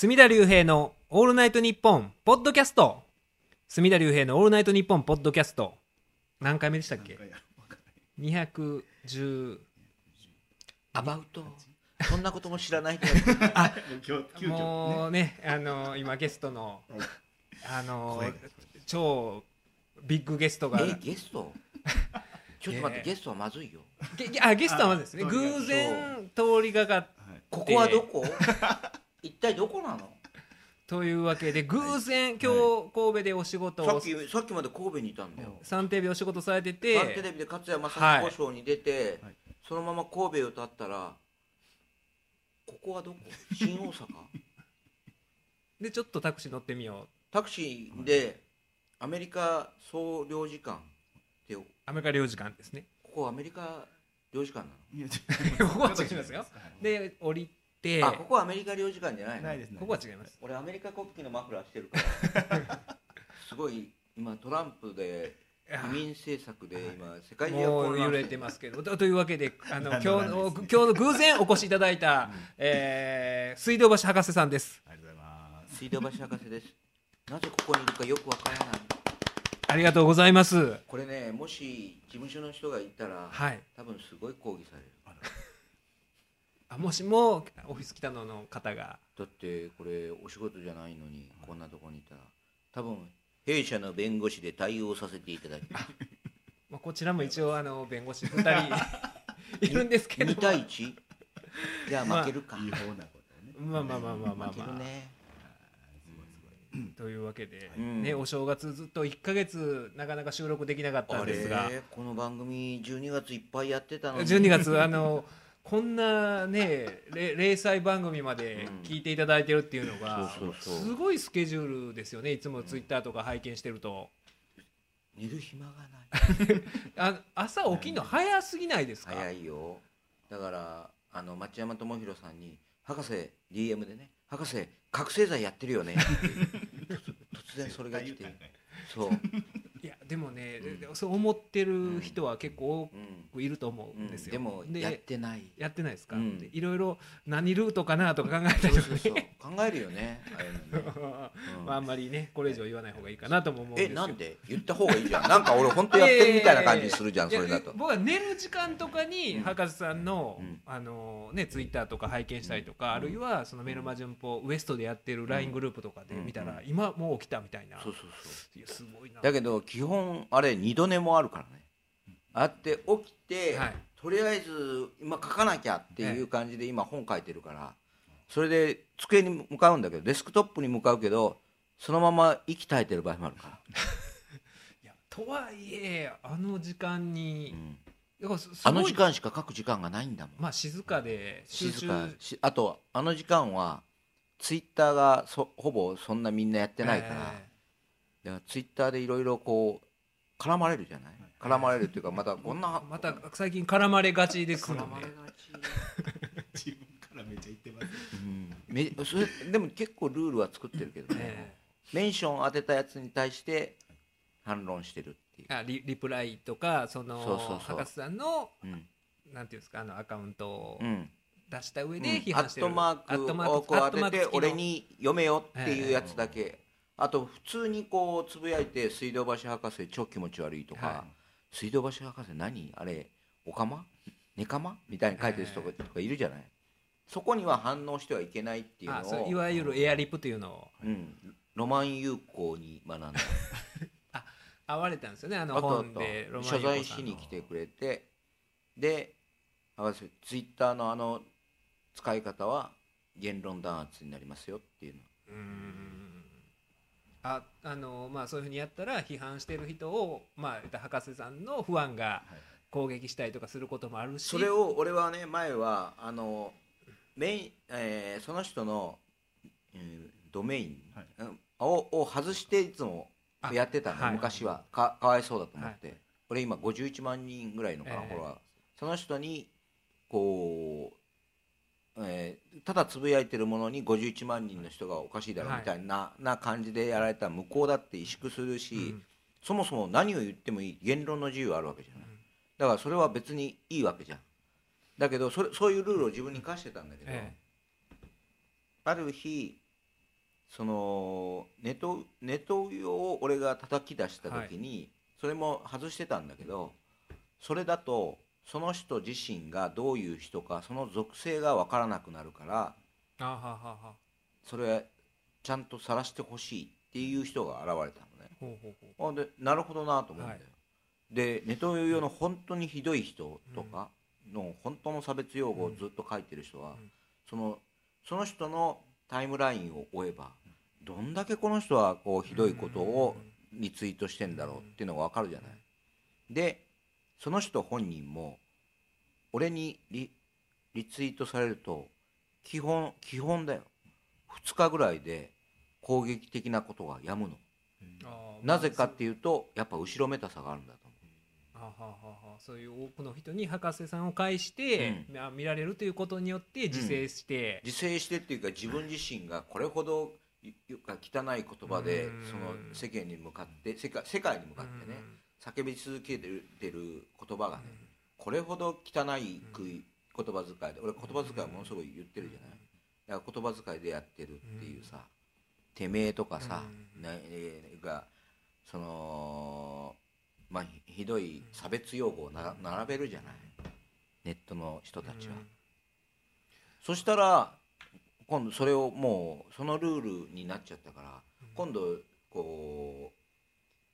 隅田隆平のオールナイトニッポンポッドキャスト。隅田隆平のオールナイトニッポンポッドキャスト。何回目でしたっけ？210アバウトそんなことも知らない人あもうね。あの今ゲストのあの超ビッグゲストが。えゲスト？ちょっと待って、えー。ゲストはまずいよ。ゲゲあゲストはまずですね。あ偶然通りがかっはいここはどこ？一体どこなの？というわけで偶然今日神戸でお仕事を。さっきさっきまで神戸にいたんだよ。サンテレビお仕事されてサンテてレビで勝谷正はい。彦賞に出て、はい。そのまま神戸を立ったらここはどこ？新大阪？でちょっとタクシー乗ってみよう。タクシーでアメリカ総領事館ってこアメリカ領事館ですね。こアメリカ領事館ないや ここは違いますよ。はい。で降りて。の、あここはアメリカ領事館じゃないの？ないですね。ここは違います。俺アメリカ国旗のマフラーしてるから。すごい今トランプで移民政策で今世界中がもう揺れてますけど。と というわけであの今日の今日の偶然お越しいただいた、えー水道橋博士さんです。ありがとうございます。水道橋博士です。なぜここにいるかよくわからない。ありがとうございます。これねもし事務所の人がいたら、はい。多分すごい抗議されるあもしもオフィス北野の方が。だってこれお仕事じゃないのにこんなとこにいたら多分弊社の弁護士で対応させていただきますまあ、こちらも一応あの弁護士2人 いるんですけど。2対 1? じゃあ負けるか、違法なことをね。まあまあまあまあまあ負けまあ、るね。すごい。すごいというわけで、うん。ね、お正月ずっと1か月なかなか収録できなかったあんですが。れ？この番組12月いっぱいやってたのに。12月あの こんなねれ零細番組まで聞いていただいてるっていうのが、すごいスケジュールですよね。いつもツイッターとか拝見してると、寝る暇がない。あ朝起きるの早すぎないですか、早いよ。だからあの町山智博さんに「博士 DM でね博士覚醒剤やってるよね」突然それが来て。そう、でもね、そう思ってる人は結構多うんくいると思うんですよ、でもやってない。やってないですか、いろいろ何ルートかなとか考えたりとかね考えるよねあね。うん。まああんまりねこれ以上言わない方がいいかなとも思うんですけど。えなんで？言った方がいいじゃん。なんか俺本当やってるみたいな感じするじゃんいやそれだと。僕は寝る時間とかにうん。博士さんの、うん。あのねツイッターとか拝見したりとか、あるいはそのメルマ順報ウエストでやってる LINE グループとかで見たら、うん。今もう起きたみたいな、そうそうそう。いやすごいな。だけど基本あれ二度寝もあるからね。あって起きて、はい。とりあえず今書かなきゃっていう感じで今本書いてるからそれで机に向かうんだけどデスクトップに向かうけどそのまま息絶えてる場合もあるから、いやとはいえあの時間にう、ん。あの時間しか書く時間がないんだもん。まあ静かで集中。静かしあとあの時間はツイッターがそほぼそんなみんなやってないから、えだからツイッターでいろいろこう絡まれるじゃない？絡まれるっていうかまたこんな。ー また最近絡まれがちですので絡まれがち、自分からめっちゃ言ってます。うん、めそれでも結構ルールは作ってるけどね、えメンション当てたやつに対して反論してるっていう。え、あリリプライとかそのそうそうそう。博士さんのうん。なんていうんですかあのアカウントをうん。出した上うん。で批ア判してる、ットマークをこう当てて俺に読めよっていうやつだけ、あと普通にこうつぶやいて水道橋博士超気持ち悪いとか、は水道橋博士何？あれおかまネカマ？みたいに書いてる人とかいるじゃない、そこには反応してはいけないっていうのをいわゆるエアリップというのを。うん、ロマン友好に学んだ。会われたんですよねあの本でロとマン謝罪しに来てくれて。でツイッターのあの使い方は言論弾圧になりますよっていうの。うーん。ああのまあそういうふうにやったら批判してる人をまあ博士さんの不安が攻撃したりとかすることもあるし。それを俺はね前はあのメイン、えーその人の、うんドメイン、をを外していつもあやってたの、はい。昔は。かかわいそうだと思って、俺今51万人ぐらいのかな、ええフォロワーその人にこう、えーただつぶやいてるものに51万人の人がおかしいだろうはい。みたいな,、な感じでやられたら無効だって萎縮するし、うん。そもそも何を言ってもいい言論の自由はあるわけじゃない、だからそれは別にいいわけじゃんだけどそれそういうルールを自分に課してたんだけど、えある日そのネトネトウヨを俺が叩き出した時に、それも外してたんだけどそれだとその人自身がどういう人かその属性が分からなくなるからあははは。それちゃんと晒してほしいっていう人が現れたのね。ほうほうほう。あでなるほどなと思うんだよ、はい。でネトウヨの本当にひどい人とかの本当の差別用語をずっと書いてる人は、ん。そのその人のタイムラインを追えばどんだけこの人はこうひどいことをリツイートしてんだろうっていうのが分かるじゃない。でその人本人も俺にリリツイートされると基本基本だよ。2日ぐらいで攻撃的なことがやむの。なぜかっていうとやっぱ後ろめたさがあるんだはははそういう多くの人に博士さんを介して、まあ見られるということによって自制して。う、自制してっていうか自分自身がこれほど汚い言葉でうん。その世間に向かって世界世界に向かってね叫び続けてるてる言葉がねこれほど汚いくい言葉遣いで俺言葉遣いものすごい言ってるじゃない？だから言葉遣いでやってるっていうさてめえとかさうん。なえーがそのまあひひどい差別用語をな並べるじゃない。ネットの人たちは。そしたら今度それをもうそのルールになっちゃったから今度こ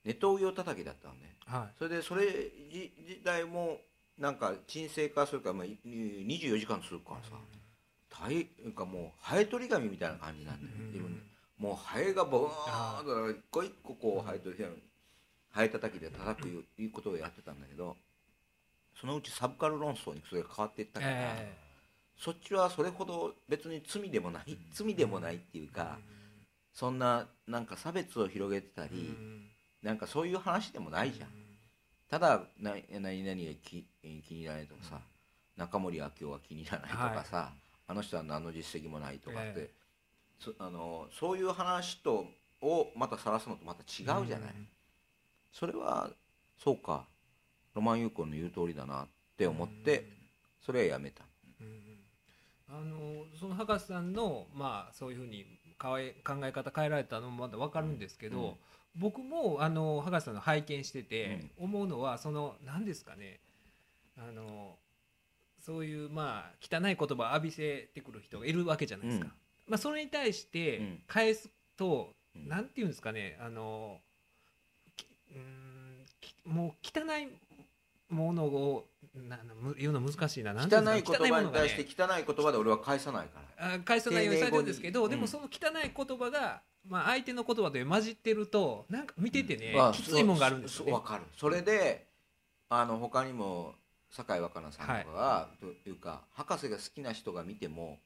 うネトウヨ叩きだったのね。はそれでそれ自自体もなんか沈静化するから、まあ、い24時間するからさ大なんかもうハエ取り紙みたいな感じなんだよ自分もうハエがボーンと一個一個こうハエ取り紙ハエ叩きで叩くいうことをやってたんだけどそのうちサブカル論争にそれが変わっていったい、から、えそっちはそれほど別に罪でもない罪でもないっていうかそんななんか差別を広げてたえりなんかそういう話でもないじゃん。ただな何々が気気に入らないとかさ中森明夫が気に入らないとかさ、あの人は何の実績もないとかって、えそあのそういう話とをまた晒すのとまた違うじゃない、それはそうか。ロマン優子の言う通りだなって思ってそれはやめた。あのその博士さんのまあそういうふうに考え方変えられたのもまだ分かるんですけど、うん。僕もあの博士さんの拝見してて思うのはその何ですかね。あのそういうまあ汚い言葉を浴びせてくる人がいるわけじゃないですか。うん。まあ、それに対してうん。返すと、うん。なんていうんですかね。あのきうーんきもう汚いものをな言うの難しいな。汚い言葉に対して汚い言葉で俺は返さないから。あ返さないようにされてるんですけど、でもその汚い言葉が、まあ、相手の言葉で混じってるとなんか見ててね、まあきついもんがあるんですよね。かる。それであの他にも酒井若菜さんとかが、というか博士が好きな人が見ても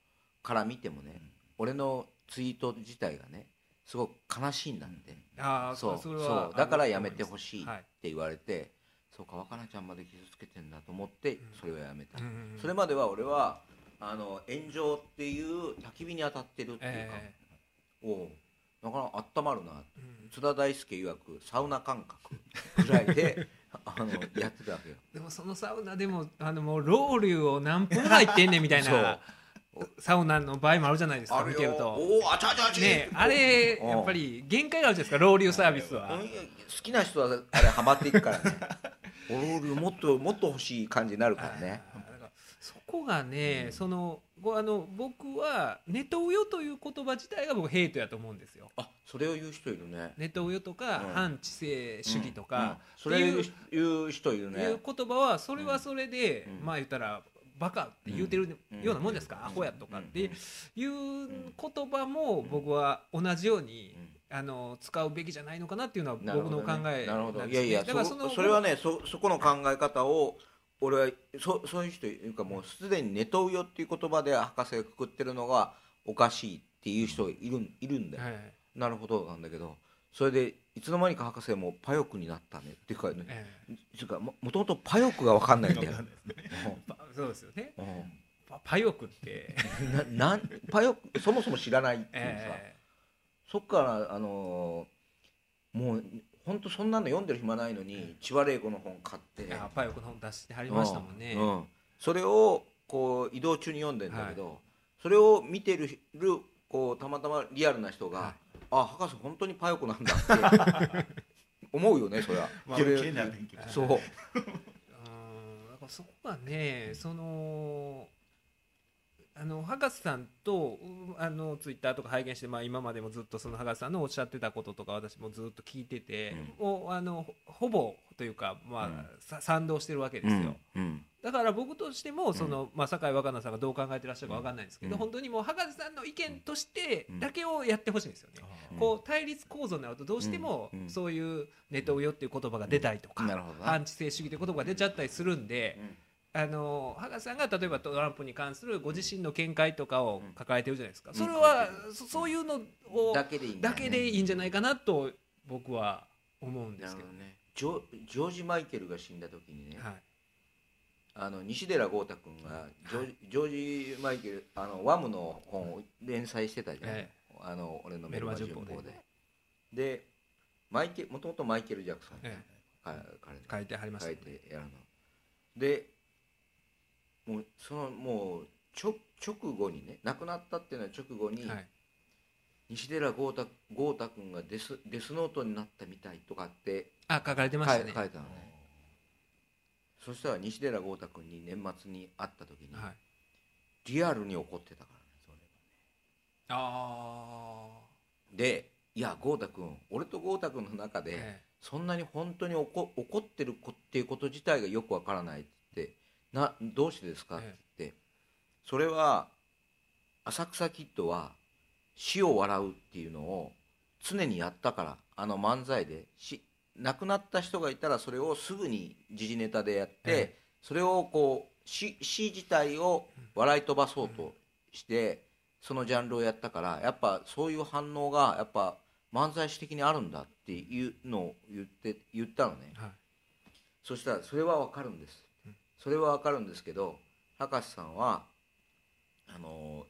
から見てもね、俺のツイート自体がねすごく悲しいんだって、あーそうそう。だからやめてほしいってはい。言われて、そうか若菜ちゃんまで傷つけてんだと思ってそれをやめた、それまでは俺はあの炎上っていう焚き火に当たってるっていうか、えおう。なかなか温まるな津田大輔曰くサウナ感覚ぐらいで あのやってたわけよ。でもそのサウナでもあのもうロウリュを何分入ってんねんみたいなサウナの場合もあるじゃないですか見てると。おおあちゃあちゃあちゃ。ねあれうん。やっぱり限界があるじゃないですかロウリュサービスは。うん好きな人はあれハマっていくからね。おーもっともっと欲しい感じになるからね。そこがね、そのごあの僕はネトウヨという言葉自体が僕ヘイトやと思うんですよ。あそれを言う人いるね。ネトウヨとか、うん。反知性主義とうん。うん。か、それ言ってう言う人いるいうね言葉はそれはそれで、うん。まあ言ったらバカって言うてるうんようなもんですか、うん。アホやとかって。うん。いう言葉も僕は同じように、あの使うべきじゃないのかなっていうのは僕の考えなんですね。いやいやだからそのそそれはねそそこの考え方を俺はそそういう人いうかもうすでに「ネトウヨ」っていう言葉で博士がくくってるのがおかしいっていう人がいるいるんだよ、はい。なるほどなんだけど。それでいつの間にか博士もパヨクになったね。っていうかねえかももともとパヨクが分かんない ん。だよ、そうですよね。パパヨクって、ななんパヨクそもそも知らないっていうさ、えそっからあのーもう本当そんなの読んでる暇ないのに千葉玲子の本買って。パヨクの本出してはりましたもんね、うん。うんそれをこう移動中に読んでんだけど、それを見てるこうたまたまリアルな人が、はいあ博士本当にパヨコなんだって。思うよねそれは、まあそれ余計な勉強。そう。うんだからそこがねそのあの博士さんとうあのツイッターとか拝見して、まあ、今までもずっとその博士さんのおっしゃってたこととか私もずっと聞いてて、もうあのほほぼというか、まあうん。さ賛同してるわけですよ、うんうんだから僕としてもその、まあ、酒井若菜さんがどう考えてらっしゃるか分かんないんですけど、うん。本当にもう博士さんの意見としてだけをやってほしいんですよね。うん。こう対立構造になるとどうしてもそういうネトウヨっていう言葉が出たりとか、なるほどな。反知性主義という言葉が出ちゃったりするんで、あの博士さんが例えばトランプに関するご自身の見解とかを抱えてるじゃないですか、ん。それはそそういうのをだけでいいんだけでいいんじゃないかなと僕は思うんですけどね。ジョジョージ・マイケルが死んだ時にね、はいあの西寺豪太君がジョ,、ジョージ・マイケルあのワムの本を連載してたじゃん、えあの俺のメルマメルマ旬報旬報で。でマイケもともとマイケル・ジャクソン、えか彼え書いてはりました書いねてやるの。でもうそのもうちょ直後にね亡くなったっていうのは直後に、はい。西寺豪太豪太君がデスデスノートになったみたいとかってあ書かれてましたね。書いたのねそしたら西寺豪太君に年末に会った時に、はい。リアルに怒ってたからねあでいや豪太君俺と豪太君の中で、あえ。そんなに本当に怒怒ってる子っていうこと自体がよくわからないってなどうしてですか？って言って、それは浅草キッドは死を笑うっていうのを常にやったからあの漫才でし亡くなった人がいたらそれをすぐに時事ネタでやって、えそれをこう死死自体を笑い飛ばそうとして、そのジャンルをやったからやっぱそういう反応がやっぱ漫才師的にあるんだっていうのを言って言ったのね。えはい。そしたらそれはわかるんです。うん。それはわかるんですけど博士さんはあの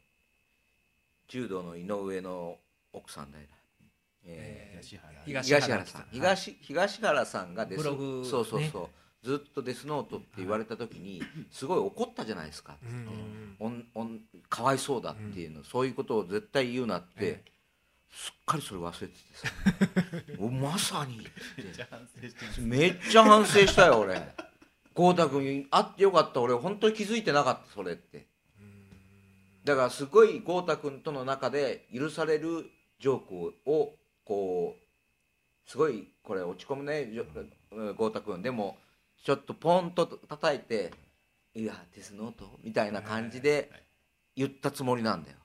柔道の井上の奥さんだよな、えー東原さん。はい東東原さんがデスブログそうそうねそう。ずっとデスノートって言われた時に すごい怒ったじゃないですかうんうんおんおんかわいそうだっていうの、そういうことを絶対言うなって、えすっかりそれ忘れててさ。おまさにめっちゃ反省してめっちゃ反省したよ俺。豪太君あってよかった俺本当に気づいてなかったそれって。だからすごい豪太君との中で許されるジョークをこうすごいこれ落ち込むね。豪太君でもちょっとポンと叩いて「いやデスノート」みたいな感じで言ったつもりなんだよ。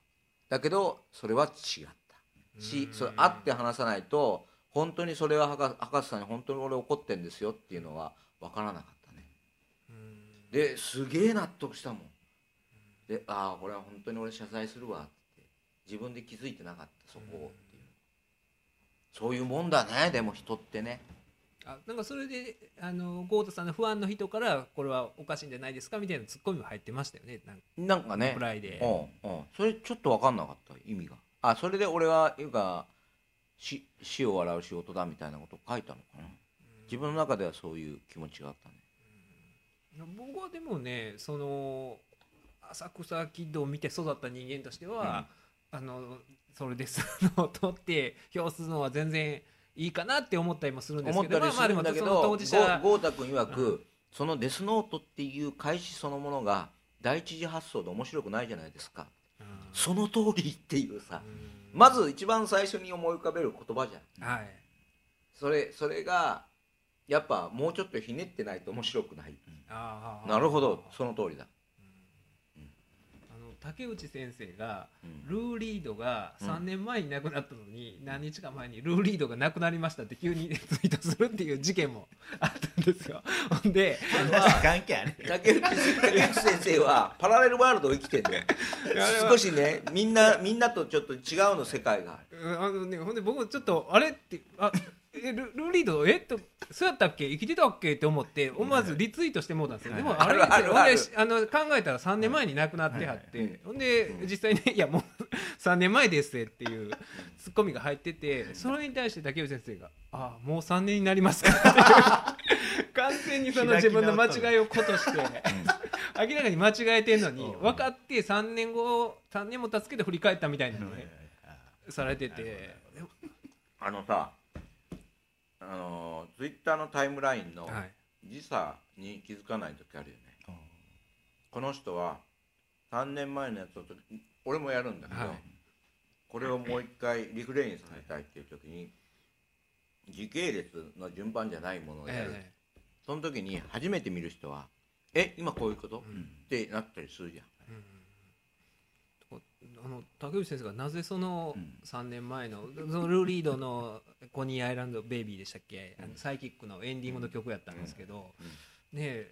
だけどそれは違った。しそれ会って話さないと本当にそれは博博士さんに本当に俺怒ってんですよっていうのは分からなかったね。うん。ですげえ納得したもん。でああこれは本当に俺謝罪するわって。自分で気づいてなかった。そこをそういうもんだね。でも人ってね。あなんかそれであの豪太さんのファンの人からこれはおかしいんじゃないですかみたいなツッコミも入ってましたよね。なんかね。フライで。うんうん。それちょっと分かんなかった意味が。あそれで俺はいうか死死を笑う仕事だみたいなことを書いたのかな。自分の中ではそういう気持ちがあったね。僕はでもねその浅草キッドを見て育った人間としては、あのそれですのを取って票するのは全然いいかなって思ったりもするんです思ったりすけどまあまあでるんだけもその当ど事者豪太君曰くそのデスノートっていう開始そのものが第一次発想で面白くないじゃないですか。うん。その通りっていうさうん。まず一番最初に思い浮かべる言葉じゃん。はい。それそれがやっぱもうちょっとひねってないと面白くない。なるほど。その通りだ竹内先生がうん。ルー・リードがうん。3年前に亡くなったのに、何日か前にルー・リードが亡くなりましたって急に ツイートするっていう事件もあったんですよ。ほんで関係ある。竹内竹内先生はパラレルワールドを生きてんだよ少しねみんなみんなとちょっと違うの世界がうんあのね、ほんで僕ちょっとあれってあえルルーリードえっとそうやったっけ？生きてたっけ？って思って思わずリツイートしてもうたんですよ、はい。でもあれあるあるあの考えたら3年前に亡くなってはって、ほんで実際ねいやもう3年前ですっていうツッコミが入っててそれに対して竹内先生が「あもう3年になりますか」っ て完全にその自分の間違いをことして明らかに間違えてんのにうん。分かって3年後3年も経つけど振り返ったみたいなのね。されてて。あのさあのツイッターのタイムラインのはい。時差に気づかない時あるよね。この人は3年前のやつを俺もやるんだけど、はい。これをもう一回リフレインさせたいっていう時に時系列の順番じゃないものをやる、えその時に初めて見る人は「え今こういうこと?」えうん。ってなったりするじゃんあの竹内先生がなぜそのうん。3年前のそのルー・リードの「コニー・アイランド・ベイビー」でしたっけ、あのサイキックのエンディングの曲やったんですけど、ね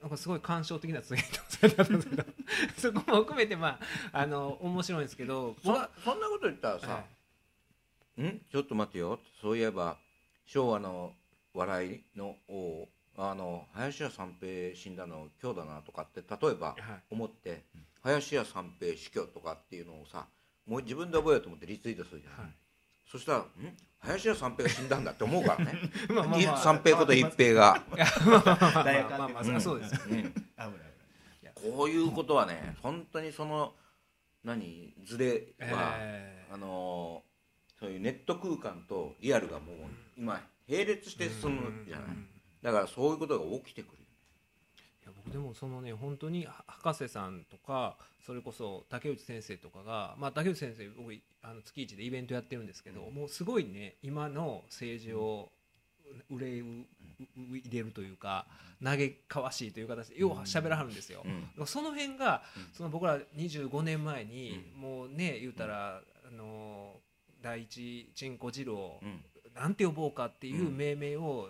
なんかすごい感傷的なツイートをされたんですけど。そこも含めてまああの面白いんですけど。そんなこと言ったらさは「ん？ちょっと待ってよ」そういえば昭和の笑いの王あの林家三平死んだの今日だなとかって例えばいはい。思って林家三平死去とかっていうのをさもう自分で覚えようと思ってリツイートするじゃん、はい。そしたら「ん？林家三平が死んだんだ」って思うからね。まあまあまあ。三平こと一平が、まあまあまあ大学まあまあうんそうですようん。危ない危ないこういうことはね本当にその何ズレは、えあのーそういうネット空間とリアルがもう今並列して進むじゃない、うん。だからそういうことが起きてくるでもそのね本当には博士さんとかそれこそ竹内先生とかが、まあ、竹内先生僕あの月一でイベントやってるんですけど、もうすごいね今の政治を憂い入れるというか嘆かわしいという形でよう喋らはるんですよ。うん。その辺が、うん。その僕ら25年前に、もうね言うたら、あの第一チンコ二郎、うんなんて呼ぼうかっていううん。命名を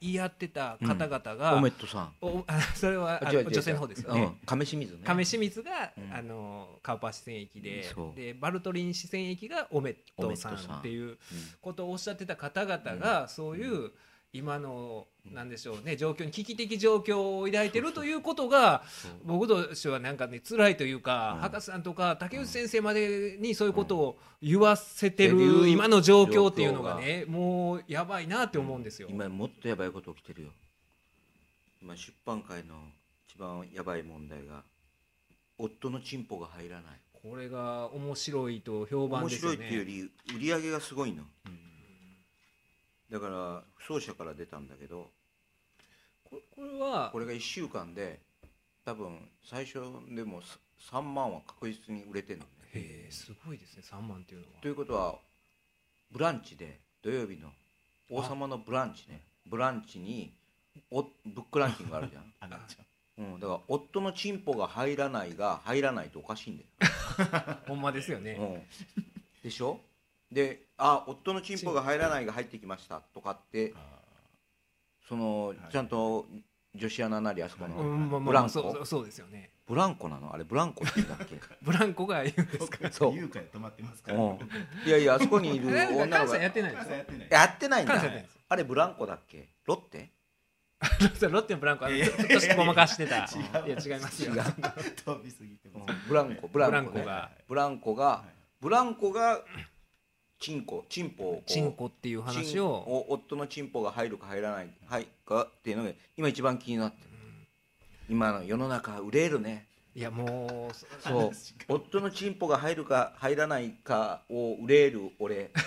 言い合ってた方々が、オメットさん。それは女性の方ですよね。うん。亀清水ね。亀清水が、うん。あのカウパー四川駅ででバルトリン四川駅がオメットさんっていうことをおっしゃってた方々が、そういう今の、なんでしょうね状況に危機的状況を抱いてるということが僕としてはなんかね辛いというか、うん。博士さんとか竹内先生までにそういうことを言わせてる今の状況っていうのがねもうやばいなって思うんですよ。今もっとやばいこと起きてるよ。今出版界の一番やばい問題が夫のチンポが入らない。これが面白いと評判面ですよね。白いっていうより売り上げがすごいのだから不走者から出たんだけどこれはこれが1週間で多分最初でも3万は確実に売れてるのね。へえすごいですね3万っていうのは。ということはブランチで土曜日の王様のブランチね。ブランチにおブックランキングがあるじゃん。あなっちゃう。ん、だから夫のチンポが入らないが入らないとおかしいんだ ほんまですよね。よ、うん、でしょ？であ夫のチンポが入らないが入ってきましたとかってそのはい。ちゃんと女子アナなりあそこうのブランコ？そうですよね。ブランコなの？あれブランコって言うんだっけ？ブランコが言うんですか？ーそう。優香で止まってますからうん。いやいやあそこにいる え女の関子やってないんです関西やってない。んだ。あれブランコだっけ？ロッテ？か。ロッテのブランコちょっとしてごまかしてた。違う。いや違いますよ。飛びすぎてブランコブランコ,、ね、ブランコが。ブランコがはい。ブランコがチンコチンポをチンコっていう話を。夫のチンポが入るか入らないはいかっていうのが今一番気になってる。今の世の中売れるね。いやもうそそう。夫のチンポが入るか入らないかを売れる俺。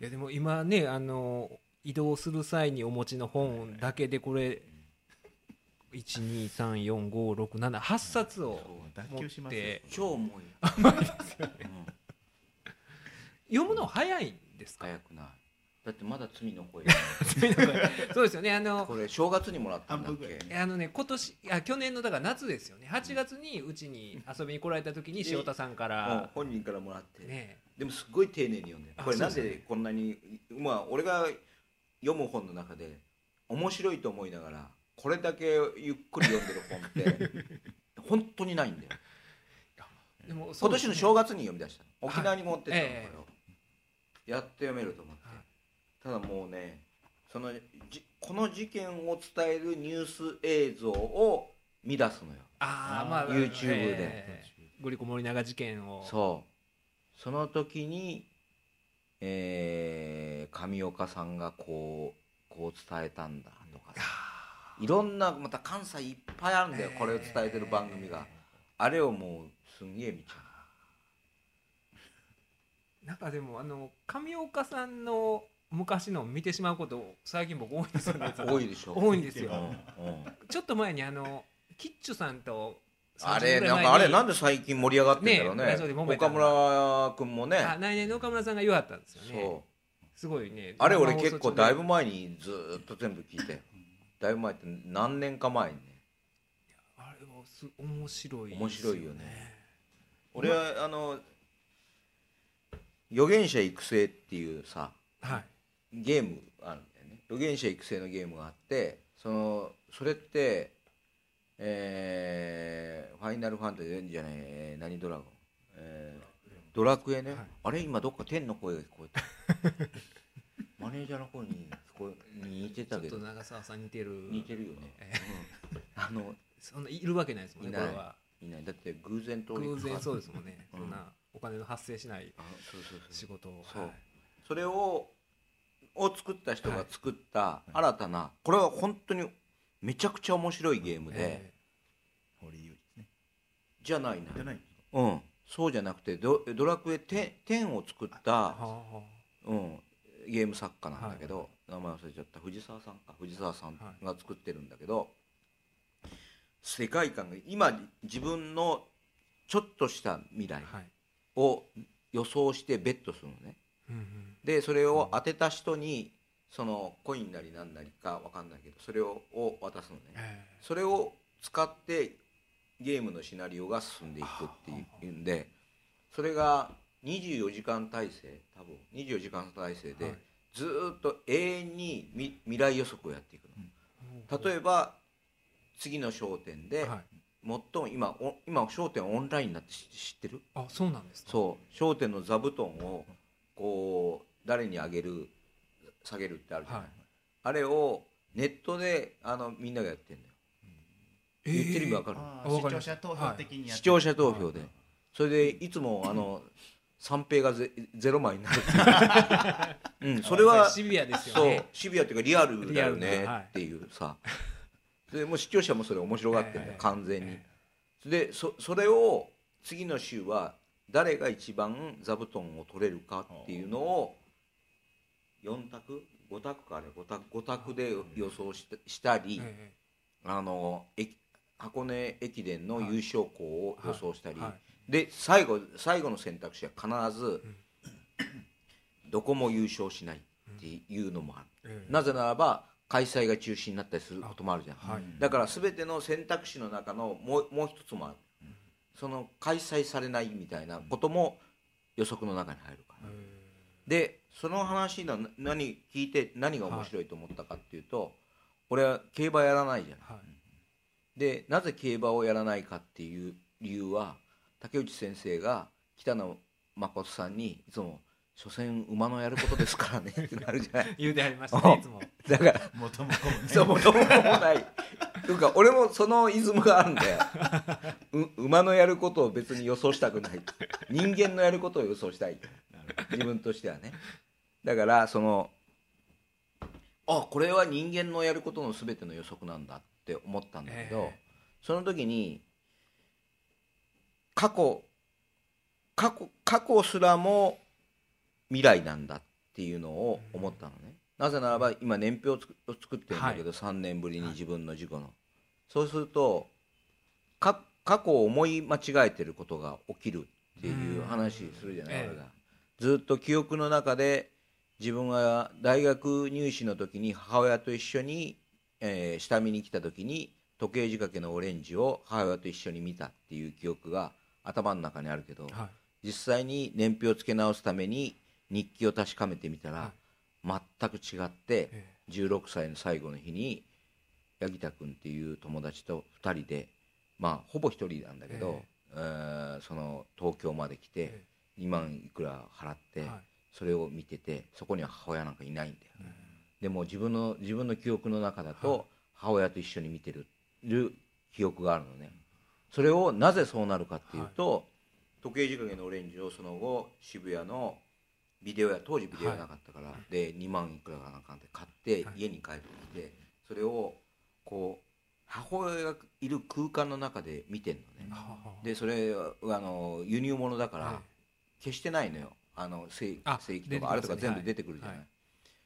いやでも今ねあの移動する際にお持ちの本だけでこれ1234567冊を脱持って。超重い、読むの早いんですか？早くない。だってまだ罪の声 そうですよね。あのこれ正月にもらったんだっけ？あのね今年あ去年のだから夏ですよね。8月にうちに遊びに来られた時に塩田さんかうんら本人からもらって、ね。でもすっごい丁寧に読んでこれなんそうですでこんなにまあ俺が読む本の中で面白いと思いながらこれだけゆっくり読んでる本って 本当にないんだよ。でも今年の正月月に読み出したの。沖縄に持ってったの。えよ、やっと読めると思って、はいただもうねそのじこの事件を伝えるニュース映像を見出すのよ。ああまあ YouTube で。えーグリコ森永事件を。そう。その時に、えー上岡さんがこうこう伝えたんだとかさ。あいろんなまた関西いっぱいあるんだよ、えーこれを伝えてる番組が。あれをもうすんげえ見ちゃなんかでもあの上岡さんの昔の見てしまうこと最近僕多いんですよね。多いでしょ。多いんですよ。うんうん。ちょっと前にあのキッチュさんとあれ30ぐらないんかあれなんでで最近盛り上がってんだろうね。ね岡村君もね。あ来年の岡村さんが言わはったんですよね。そう。すごいね。あれ俺結構だいぶ前にずーっと全部聞いて。だいぶ前って何年か前にね。あれはす面白いです面白いよね。俺はあの預言者育成っていうさはい。ゲームあるんだよね。預言者育成のゲームがあってそのそれってえーファイナルファンタジーじゃないえー何ドラゴン、えードラクエね、はい。あれ今どっか天の声が聞こえた。マネージャーの声に聞こえに似てたけど。ちょっと長澤さん似てる。似てるよね、えうん。あのそんないるわけないですもんねいない。だって偶然通り偶然そううですもんね、うんそん。なお金の発生しないあそうそうそう。仕事を。そう。はい。それをを作った人が作った新たな、これは本当にめちゃくちゃ面白いゲームで、え堀井優ですね。じゃないな。じゃないうん。そうじゃなくてドドラクエ 10, 10を作っえた、うん、ゲーム作家なんだけど、名前忘れちゃった。藤沢さんか。藤沢さんが作ってるんだけど、世界観が今自分のちょっとした未来。あはいを予想してベットするのね。うんうん。でそれを当てた人にそのコインなりなんなりかわかんないけどそれをを渡すのね。えそれを使ってゲームのシナリオが進んでいくっていうんでそれが24時間体制多分。24時間体制ではい。ずーっと永遠にみ未来予測をやっていくえの例えば次の焦点ではい最も今お今焦点オンラインになって知知ってる？あそうなんですかそう。焦点の座布団をこう誰にあげる下げるってあるじゃない、はい。あれをネットであのみんながやってんだよ。言ってる意味わかる、ああわかります。ー視聴者投票的にやって視聴者投票で。それでい。つもあの三平がゼゼロ枚になるう。んそれはシビアですよそうねシビアっていうかリアルだよねっていうさでもう視聴者もそれ面白がってんだよええ完全に。えでそそれを次の週は誰が一番座布団を取れるかっていうのを4択？5択かあれ？5択 ,5 択で予想ししたり、ええあの駅箱根駅伝の優勝校を予想したり、はい。で最後最後の選択肢は必ず、どこも優勝しないっていうのもある、ええ。なぜならば開催が中止になったりすることもあるじゃん、はい。だから全ての選択肢の中のもうもう一つもある、その開催されないみたいなことも予測の中に入るから、えでその話のな何聞いて何が面白いと思ったかっていうと、俺は競馬やらないじゃん。えはい。でなぜ競馬をやらないかっていう理由は竹内先生が北野誠さんにいつも「所詮馬のやることですからね」ってなるじゃない。言うてはりましたねいつも。だから元も子もね。そうもともともない。というか俺もそのイズムがあるんだよ。う馬のやることを別に予想したくない人間のやることを予想したい。自分としてはね。だからそのあこれは人間のやることの全ての予測なんだって思ったんだけど、ええ。その時に過去過去過去すらも未来なんだっていうのを思ったのね、なぜならば今年表を作ってるんだけど、3年ぶりに自分の事故の、そうするとか過去を思い間違えてることが起きるっていう話するじゃない、ええ俺が。ずっと記憶の中で自分が大学入試の時に母親と一緒に、えー下見に来た時に時計仕掛けのオレンジを母親と一緒に見たっていう記憶が頭の中にあるけど、はい。実際に年表を付け直すために日記を確かめてみたら、全く違ってえ16歳の最後の日に八木田君っていう友達と2人でまあほぼ1人なんだけど、えーその東京まで来てえ2万いくら払って、はい。それを見ててそこには母親なんかいないんだよ、でも自分の自分の記憶の中だはい。と母親と一緒に見てるる記憶があるのね。それをなぜそうなるかっていうと、時計仕掛けのオレンジをその後渋谷のビデオ屋当時ビデオ屋なかったから、で2万いくらかなんかで買ってはい。家に帰ってきてそれをこう母親がいる空間の中で見てんのね。ははでそれあの輸入物だからはい。消してないのよ。あの聖あ聖域出てきますね。とかあれとか全部出てくるじゃない、はい。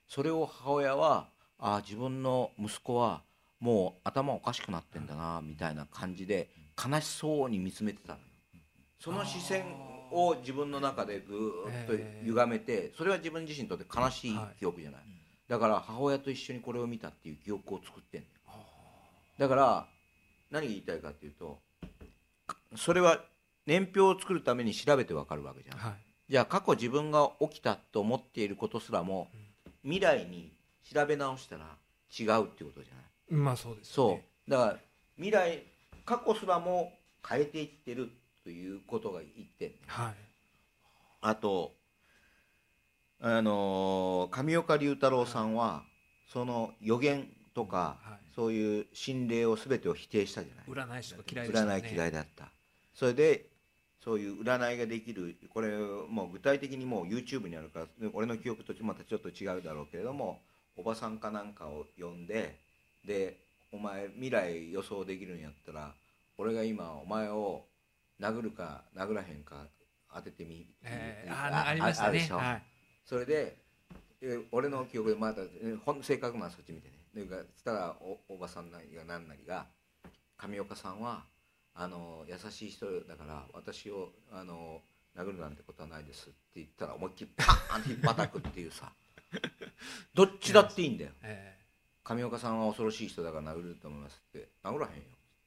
それを母親はあ自分の息子はもう頭おかしくなってんだなみたいな感じで悲しそうに見つめてたのよ。その視線を自分の中でぐーっと歪めてそれは自分自身にとって悲しい記憶じゃない、だから母親と一緒にこれを見たっていう記憶を作ってんだから何が言いたいかっていうとそれは年表を作るために調べてわかるわけじゃん。はい。じゃあ過去自分が起きたと思っていることすらも未来に調べ直したら違うっていうことじゃない。まあそうですよそねう。だから未来過去すらも変えていってるということが言ってんねはい。あとあのー上岡龍太郎さんはその予言とかはい。そういう心霊を全てを否定したじゃない。占い師とか嫌いね。占い嫌いだった。それでそういう占いができるこれもう具体的にもう YouTube にあるから俺の記憶とまたちょっと違うだろうけれどもおばさんかなんかを呼んででお前未来予想できるんやったら俺が今お前を殴るか殴らへんか当ててみえーあありましたね。はい。それでえ俺の記憶でまだえほん正確なそっち見てね。でそしたらおおばさんなりが何なりが上岡さんはあの優しい人だから私をあの殴るなんてことはないですって言ったら思いっきりパーンって引っ叩くっていうさ。どっちだっていいんだよ。え上岡さんは恐ろしい人だから殴ると思いますって。殴らへんよ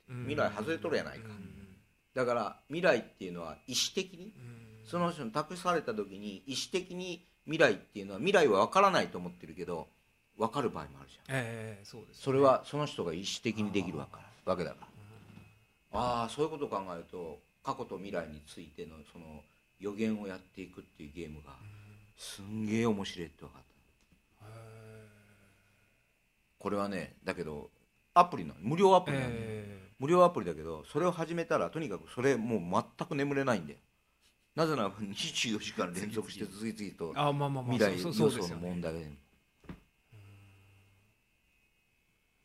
未来外れとるやないか。うんだから未来っていうのは意思的にうん。その人に託された時に意思的に未来っていうのは未来は分からないと思ってるけど分かる場合もあるじゃん。ええそうですね。それはその人が意思的にできるわけわけだから。ああそういうことを考えると過去と未来についてのその予言をやっていくっていうゲームがすんげえ面白いって分かった。へこれはねだけどアプリなの。無料アプえリなの、え無料アプリだけどそれを始めたらとにかくそれもう全く眠れないんだよ。なぜなら24時間連続して次々と未来予想の問題。が出る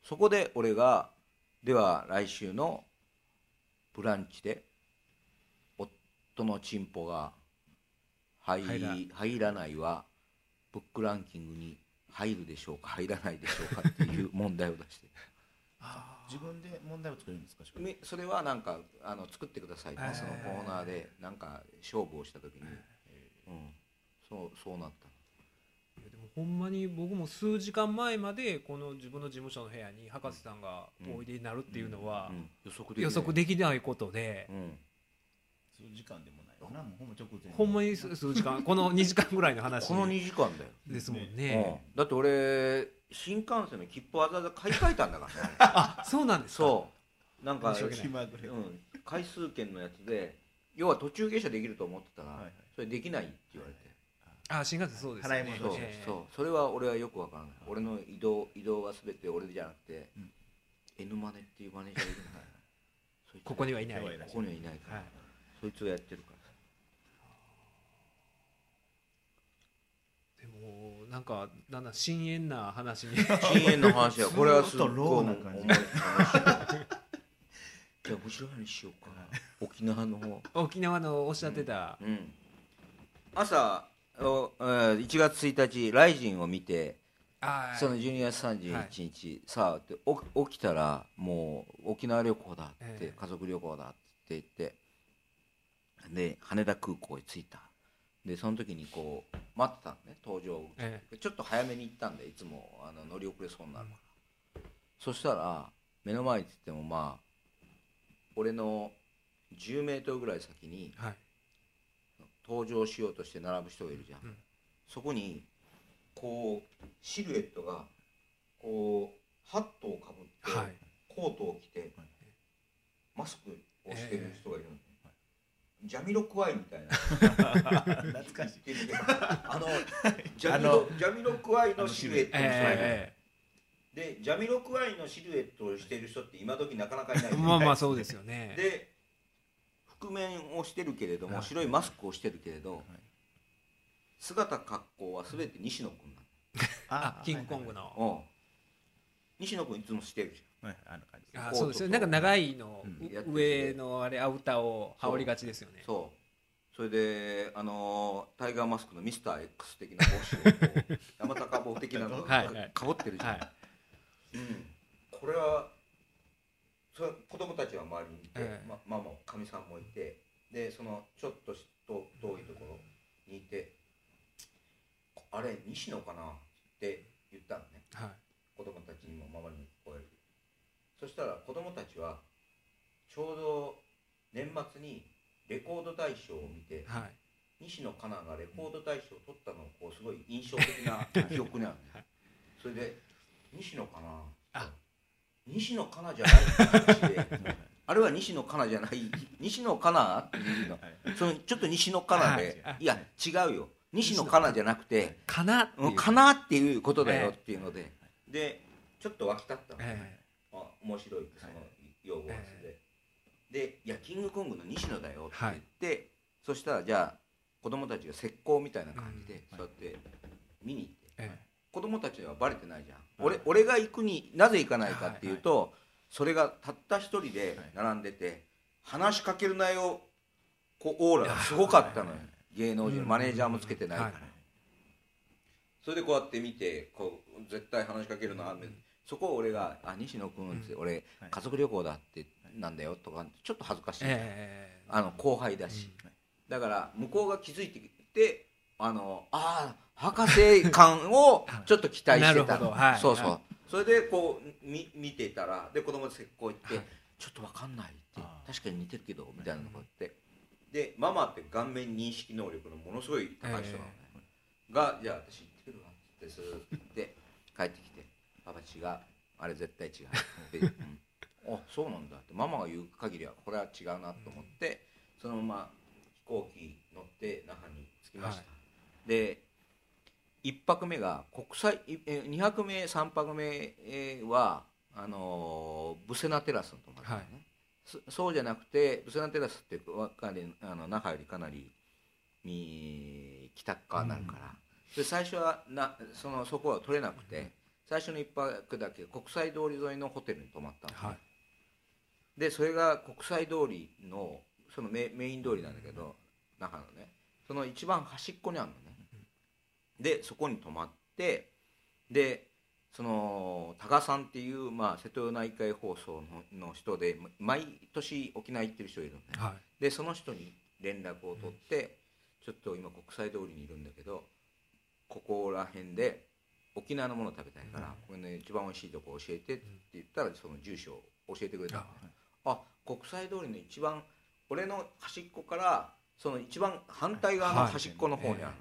そこで俺がでは来週のブランチで夫のチンポが入入らないはブックランキングに入るでしょうか入らないでしょうかっていう問題を出して自分で問題を作るんですか？それはなんかあの作ってください。ってえーそのコーナーでなんか勝負をした時に、うん、そうそうなった。いやでもほんまに僕も数時間前までこの自分の事務所の部屋に博士さんがおいでになるっていうのはうん。予測できない。予測できないことで。うん。数時間でもないよな。もうほんま直前ほんまに数数時間この2時間ぐらいの話この2時間だよ、ですもんうねん。だって俺新幹線の切符わざわざ買い替えたんだからね。あそうなんですか。そう。なんか、うん、回数券のやつで要は途中下車できると思ってたら、はいはい。それできないって言われて、あ新幹線そうですよね。払い戻そうしええ。そう。それは俺はよくわからない俺の移動移動は全て俺じゃなくて、うん N マネっていうマネージャーいるんだよそいつここにはいない。ここにはいないから、はい。そいつをやってるからでもなんかだんだん深淵な話に深淵の話は これはすっごいずっとローな感じ。重い。話じゃあ面白い話しようか沖縄の方。沖縄のおっしゃってた、うん。朝おえー1月1日ライジンを見てあーその12月31日、さあってお起きたらもう沖縄旅行だって、ええ。家族旅行だって言ってで羽田空港に着いたでその時にこう待ってたのね搭乗をえちょっと早めに行ったんでいつも。あの乗り遅れそうになるから、そしたら目の前って言ってもまあ俺の10メートルぐらい先にはい。登場しようとして並ぶ人がいるじゃん、うん。そこにこうシルエットがこうハットをかぶって、はい。コートを着て、マスクをしてる人がいるの。ね、ジャミロクワイみたいな。懐かしい。あのジャミロジャミロクワイのシルエットでジャミロクワイのシルエットをしてる人って今時なかなかいない。え まあまあそうですよね。で覆面をしてるけれども、はい。白いマスクをしてるけれど、姿格好は全て西野君なあキングコングの、西野君いつもしてるじはいあの感じあそうですよなんか長いの、うん。う上のあれアウターを羽織りがちですよね。そう。それであのタイガーマスクのミスター X 的な帽子をこう山高帽的なのをはい。はい。かぶってるじゃん、はい。うん、これはそれ子供たちは周りにいて、ええ。ま、ママかみさんもいてでそのちょっとしと遠いところにいて「あれ西野かな?」って言ったのね。はい。子供たちにもママにそしたら子供たちはちょうど年末にレコード大賞を見てはい。西野カナがレコード大賞を取ったのをこうすごい印象的な記憶にあるね、はい。それで西野かなあ。西野カナじゃないって話であれは西野カナじゃない西野カナっていうの。そのちょっと西野カナで、はい。い、や違うよ。西野カナじゃなくてかなっていう。うんかなっていうことだよっていうので、でちょっと湧き立ったの、面白いその用語がそれで、で「いやキングコングの西野だよ」って言って、そしたらじゃあ子供たちが石膏みたいな感じで、うんそうやって見に行って。え子供たちにはバレてないじゃん、俺俺が行くになぜ行かないかっていうと、それがたった一人で並んでて、話しかけるなよこうオーラがすごかったのよ、芸能人のマネージャーもつけてないから、はい。それでこうやって見てこう絶対話しかけるな、そこを俺が「あ西野君」って、俺はい。家族旅行だってなんだよとかちょっと恥ずかしい、えあの後輩だし、だから向こうが気づいてきてあのああ博士感を ちょっと期待してたはい。そうそう、はそれでこうみ見てたらで子供で石膏行って、はい。ちょっとわかんないって確かに似てるけどみたいなのこうやってでママって顔面認識能力のものすごい高い人なのね、がじゃあ私行ってくるわってスーッて言って帰ってきて「パパ違う。あれ絶対違う」って、うん、あそうなんだって。ママが言う限りはこれは違うなと思って、そのまま飛行機乗って那覇に着きました、はで1泊目が国際いえ2泊目3泊目えーはあのーブセナテラスの泊まったのね、そそうじゃなくてブセナテラスってわかりあの那覇よりかなりに北側になるから、で最初はなそのそこは取れなくて、最初の1泊だけ国際通り沿いのホテルに泊まったのね、はい。でそれが国際通りのそのメメイン通りなんだけど中のねその一番端っこにあるのね。でそこに泊まってでその多賀さんっていう、まあ、瀬戸内海放送のの人で毎年沖縄行ってる人いるのね。はい。でその人に連絡を取って、ちょっと今国際通りにいるんだけどここら辺で沖縄のもの食べたいから、うん。これね一番美味しいとこ教えてって言ったらその住所を教えてくれたのね。ああ国際通りの一番俺の端っこからその一番反対側の端っこの方にあるのね、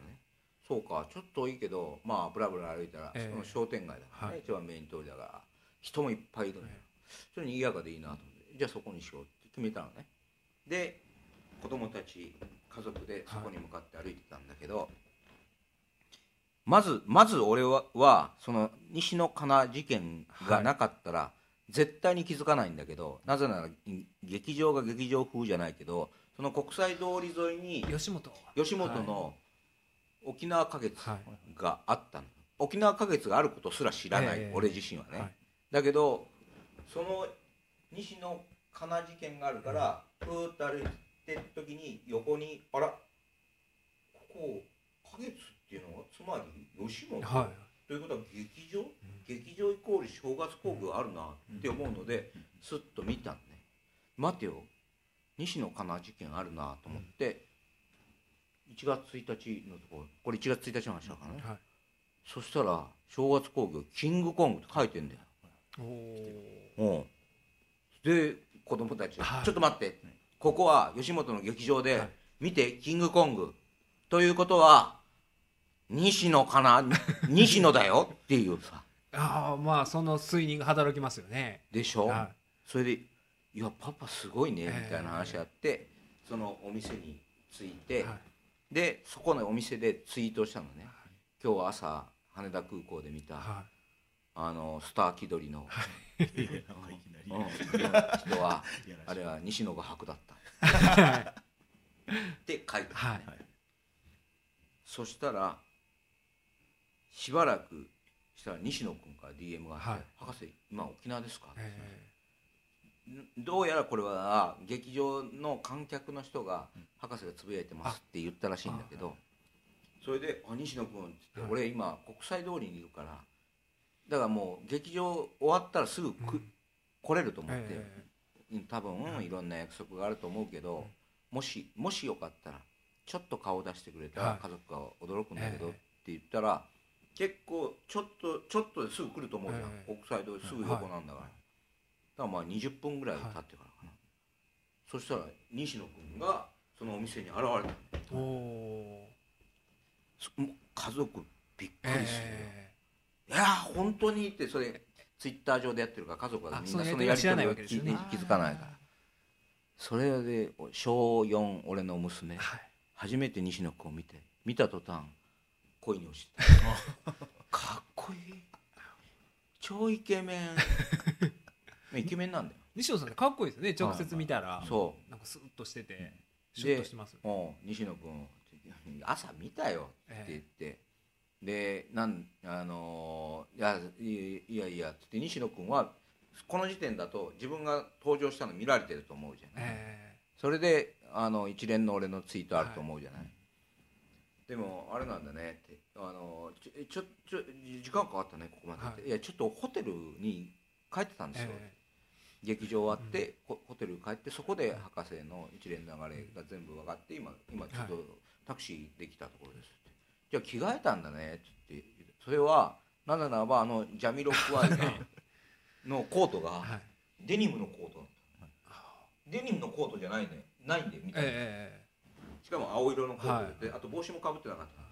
そうかちょっといいけどまあブラブラ歩いたら、ええ。その商店街だからね、はい。一番メイン通りだから人もいっぱいいるのよ、え。それに賑やかでいいなと思って。じゃあそこにしようって決めたのね。で子供たち家族でそこに向かって歩いてたんだけど、まずまず俺ははその西野カナ事件がなかったら、絶対に気づかないんだけどなぜならい劇場が劇場風じゃないけどその国際通り沿いに吉本吉本の沖縄花月はいがあったの、沖縄花月があることすら知らない、ええ。俺自身はね、はい。だけどその西野カナ事件があるからふーっと歩いてる時に横にあらここ花月っていうのはつまり吉本、はい。ということは劇場、劇場イコール正月工具があるなって思うので、スッと見たんね。待てよ。西野カナ事件あるなと思って、1月1日のところこれ1月1日の話だからね、はい。そしたら正月工業キングコングって書いてんだよ。おで子供たちが、はい。ちょっと待って。ここは吉本の劇場で、はい。見てキングコング。ということは西野かな？西野だよ？っていうさ。ああまあその推認が働きますよね。でしょ、はそれで「いやパパすごいね」みええたいな話があって、そのお店に着いいて、はい。でそこのお店でツイートしたのね。今日は朝羽田空港で見た、はあのスター気取りの、うんり人はあれは西野が白だった。いはい。って書いてはい。そしたらしばらくしたら西野君から DM があって「はい。博士今沖縄ですか?」えどうやらこれは劇場の観客の人が博士がつぶやいてますって言ったらしいんだけどそれで「あ西野君」って言って俺今国際通りにいるからだからもう劇場終わったらすぐく来れると思ってえ多分いろんな約束があると思うけどもしもしよかったらちょっと顔出してくれたはい。ら家族が驚くんだけどえ。って言ったら結構ちょっとちょっとですぐ来ると思うじゃん。え国際通りすぐ横なんだから。だからまあ20分ぐらい経ってからかな。そしたら西野君がそのお店に現れた。えお家族びっくーりするよえ。いやー本当にってそれツイッター上でやってるから家族はあみんなそのやり取りをやり取り知らないわけですよね。気気づかないから。それで小4俺の娘。ーはい。初めて西野君を見て見た途端恋に落ちた かっこいい。超イケメン。イケメンなんだよ。西野さんってかっこいいですよね。直接見たら。そなんかスッとしててシュでッとしてますうもう西野君。朝見たよ。って言って、でなんあのーいやいやいやって西野君はこの時点だと自分が登場したの見られてると思うじゃない、えそれであの一連の俺のツイートあると思うじゃない、でもあれなんだねって。あのちょちょちょ時間かかったねここまでって、はい。い、やちょっとホテルに帰ってたんーですよ、え劇場終わって、ホホテル帰ってそこで博士の一連の流れが全部分かって今今ちょっとはタクシーできたところですって。じゃあ着替えたんだねって言ってそれはなぜならばあのジャミロクワイがのコートがはい。デニムのコートだった。デニムのコートじゃないね。ないんでみたいな、えしかも青色のコートはい。で、あと帽子もかぶってなかった、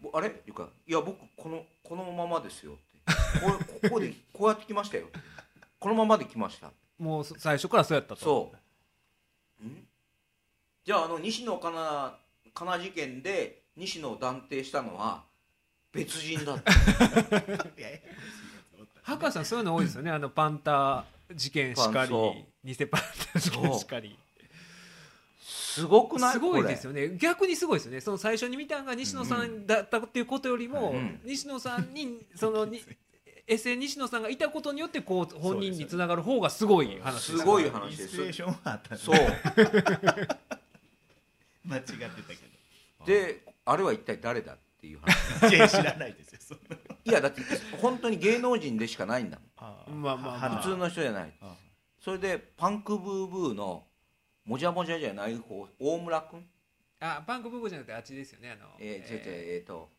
ぼあれ？っていうかいや僕このこのままですよって。こう ここでこうやって来ましたよこのままで来ました。えもうそ最初からそうやったと。そう。ん？じゃああの西野カナカナ事件で西野を断定したのは別人だった。博士さんそういうの多いですよね。あのパンタ事件しかり偽パンタ事件しかりすごくない？すごいですよ。よね逆にすごいですよねその最初に見たのが西野さんだったっていうことよりも、うん西野さんに そのにエセ西野さんがいたことによってこう本人につながる方がすごい話ですすごいイン話ですスピレーションはあったんだそう。間違ってたけどであれは一体誰だっていう話。いや知らないですよそんないやだって本当に芸能人でしかないんだもん。あまあまあまあ普通の人じゃない。あそれでパンクブーブーのもじゃもじゃじゃない方大村君？あパンクブーブーじゃなくてあっちですよねあの、えー、違う違うええーと。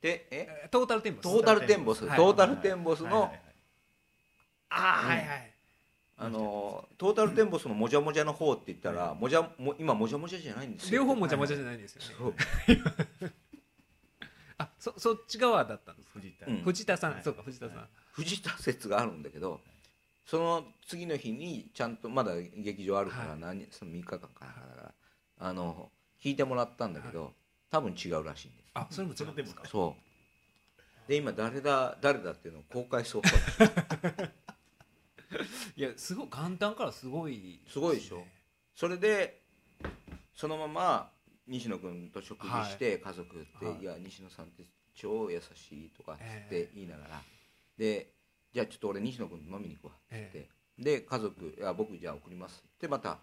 でえ？ートータルテンボス。トータルテンボス、はいトータルテンボスの、はいはいはいあーはいはい。あのトータルテンボスのもじゃもじゃの方って言ったら、もじゃも今もじゃもじゃじゃないんですよ。両方もじゃもじゃじゃないんですよね、そう。あそそっち側だったんですか、藤田うん。藤田さん、はい。そうか藤田さん、藤田説があるんだけどその次の日にちゃんとまだ劇場あるからはい。何、その3日間かなだからあの弾いてもらったんだけど、多分違うらしいんです。あそれも違うんですか？そう。で今誰だ誰だっていうのを公開そう いやすごい元旦からすごいすごいでしょ。それでそのまま西野君と食事して家族って、はい。い、や西野さんって超優しいとかって言いながら、でじゃあちょっと俺西野君と飲みに行くわ。って、えで家族いや僕じゃあ送ります。ってまた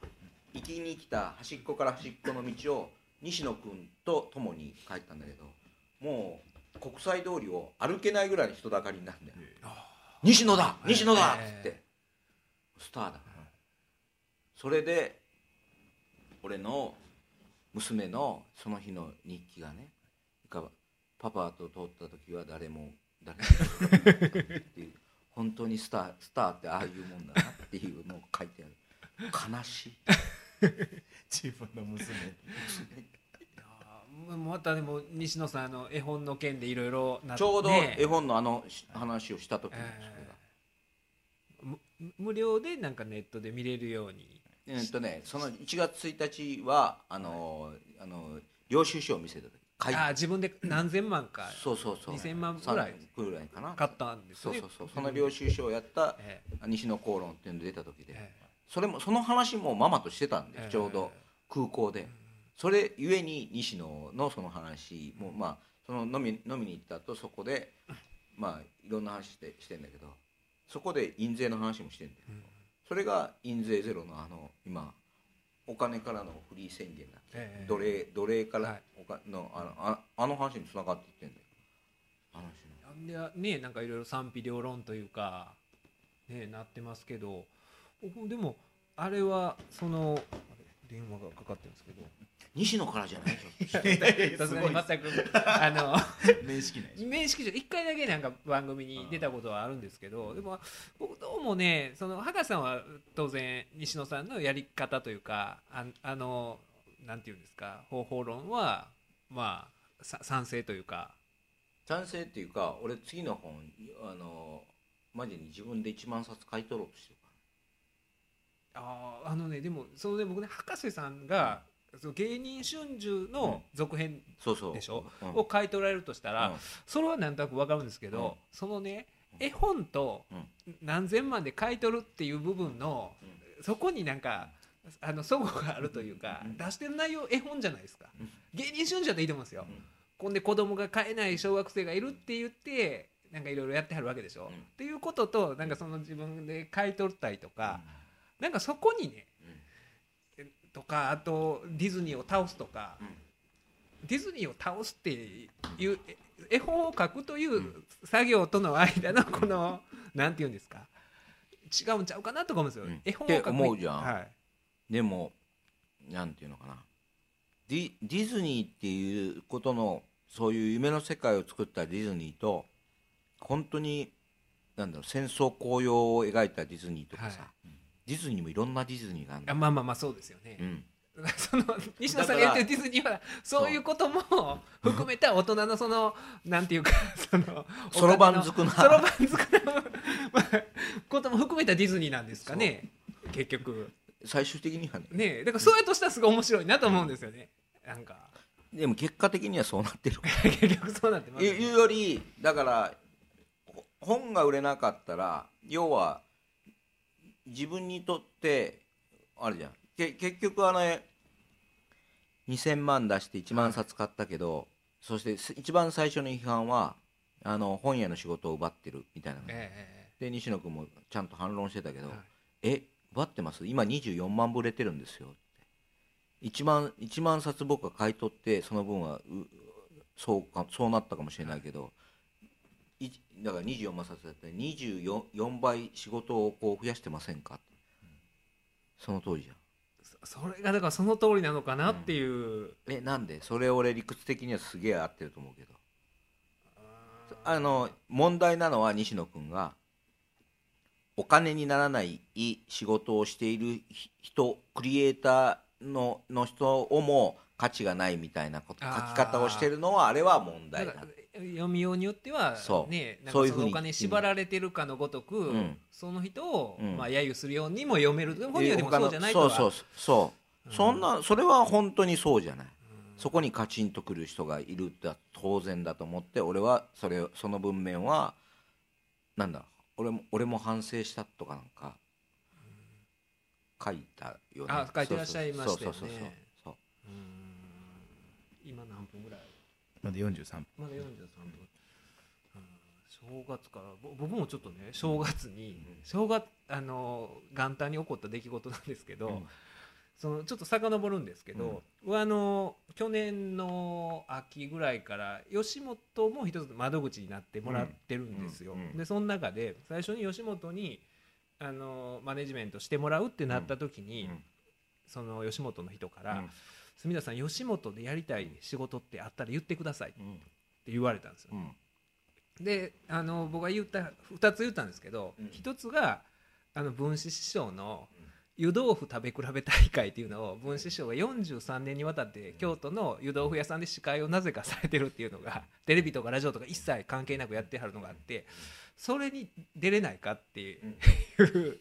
行きに来た端っこから端っこの道を西野君と共に帰ったんだけどもう国際通りを歩けないぐらいの人だかりになるんだよ。西野だ西野だっつって、えスターだからそれで俺の娘のその日の日記がねパパと通った時は誰も誰もっていう本当にスタースターってああいうもんだなっていうのを書いてある。悲しい。自分の娘またでも西野さんあの絵本の件でいろいろなってちょうどね絵本のあのし話をした時にそれ無料でなんかネットで見れるように。えーっとねその1月1日はあのあの領収書を見せた時書い。てあー自分で何千万かそうそうそう。2000万ぐらい。3ぐらいかな。買ったんですそうねそうそう。その領収書をやったえ西野公論っていうの出た時で。ええ。それもその話もママとしてたんえでちょうど空港で。それゆえに西野のその話もまあその飲み飲みに行った後そこでまあいろんな話してしてんだけど。そこで印税の話もしてんだよそれが印税ゼロのあの今お金からのフリー宣言だっけ、ええ奴隷奴隷からはい。おかのあのああの話につながっていってんだよ。話の。でねなんかいろいろ賛否両論というかねなってますけど僕でもあれはその電話がかかってるんですけど西野からじゃないさすがに全く。あの面識ない面識上一回だけなんか番組に出たことはあるんですけどでも僕どうもねその博士さんは当然西野さんのやり方というかああのなんていうんですか方法論はまあさ賛成というか。賛成っていうか俺次の本あのマジに自分で1万冊買い取ろうとしてるかあーあのねでもそのね僕ね博士さんが、その芸人春秋の続編らそうそう。でしょ、うん。を買い取られるとしたら、うん。それはなんとなく分かるんですけど、うん。そのねうん絵本とうん。何千万で買い取るっていう部分の、そこになんかあの齟齬があるというか、うん。出してる内容絵本じゃないですか、うん。芸人春秋だっていいと思うんですよ、うん。で子供が買えない小学生がいるって言ってなんかいろいろやってはるわけでしょ、うん。っていうこととなんかその自分で買い取ったりとか、なんかそこにねうんとかあとディズニーを倒すとか、うん。ディズニーを倒すっていうえ絵本を描くという作業との間のこの、なんていうんですか。違うんちゃうかなとか思うんですよ、うん。絵本を描くって思うじゃん。はい、でもなんていうのかな。ディディズニーっていうことのそういう夢の世界を作ったディズニーと本当になんだろう戦争紅葉を描いたディズニーとかさ、はディズニーもいろんなディズニーがあるんだ。あまあまあまあそうですよね、うん。その西野さんが言ってるディズニーはそういうことも含めた大人のそのなんていうか そのそろばんづくなそろばんづくな、まあ、ことも含めたディズニーなんですかね。結局。最終的にはね。ねえだからそうやとしたらすごい面白いなと思うんですよね。なんか。でも結果的にはそうなってる 結局そうなってますよね。いうよりだからほ本が売れなかったら要は自分にとってあれじゃん。け結局あの2000万出して1万冊買ったけど、そしてす一番最初の批判はあの本屋の仕事を奪ってるみたいなの。ええで西野君もちゃんと反論してたけど、はい。え奪ってます？今24万部売れてるんですよ。って1万 ,1 万冊僕が買い取ってその分はうそうかそうなったかもしれないけど、いだから24万冊だったら 24, 4倍仕事をこう増やしてませんか？ってその通りじゃん。そそれがだからその通りなのかなっていう、えなんで？それ俺理屈的にはすげえ合ってると思うけど。あの問題なのは西野君がお金にならない仕事をしているひ人クリエイターのの人をも価値がないみたいなこと書き方をしてるのはあれは問題だ読みようによってはそう。ねなうかそのお金縛られてるかのごとく、ん。その人を、うん。まあ揶揄するようにも読める。本人はでもそうじゃないとはそうそうそう、う。ん。そんなそれは本当にそうじゃない。うん。そこにカチンとくる人がいるって当然だと思って俺はそれその文面はなんだ俺も俺も反省したとかなんか書いたよねあ書いてらっしゃいましたよね。そうそうそうそうう。ん。今何分ぐらいまだ43分。まだ43分、うん、正月からぼ僕もちょっとね正月に、正月あの元旦に起こった出来事なんですけど、うん。そのちょっと遡るんですけど、僕はあの去年の秋ぐらいから吉本も一つ窓口になってもらってるんですよ、うんうん。でその中で最初に吉本にあのマネジメントしてもらうってなった時に、うん。その吉本の人からうん「住田さん吉本でやりたい仕事ってあったら言ってください」ってうん。言われたんですよ、うん。であの僕が言った2つ言ったんですけど、うん。1つがあの文枝師匠の湯豆腐食べ比べ大会っていうのを文枝師匠が43年にわたって京都の湯豆腐屋さんで司会をなぜかされてるっていうのがテレビとかラジオとか一切関係なくやってはるのがあってそれに出れないかっていう、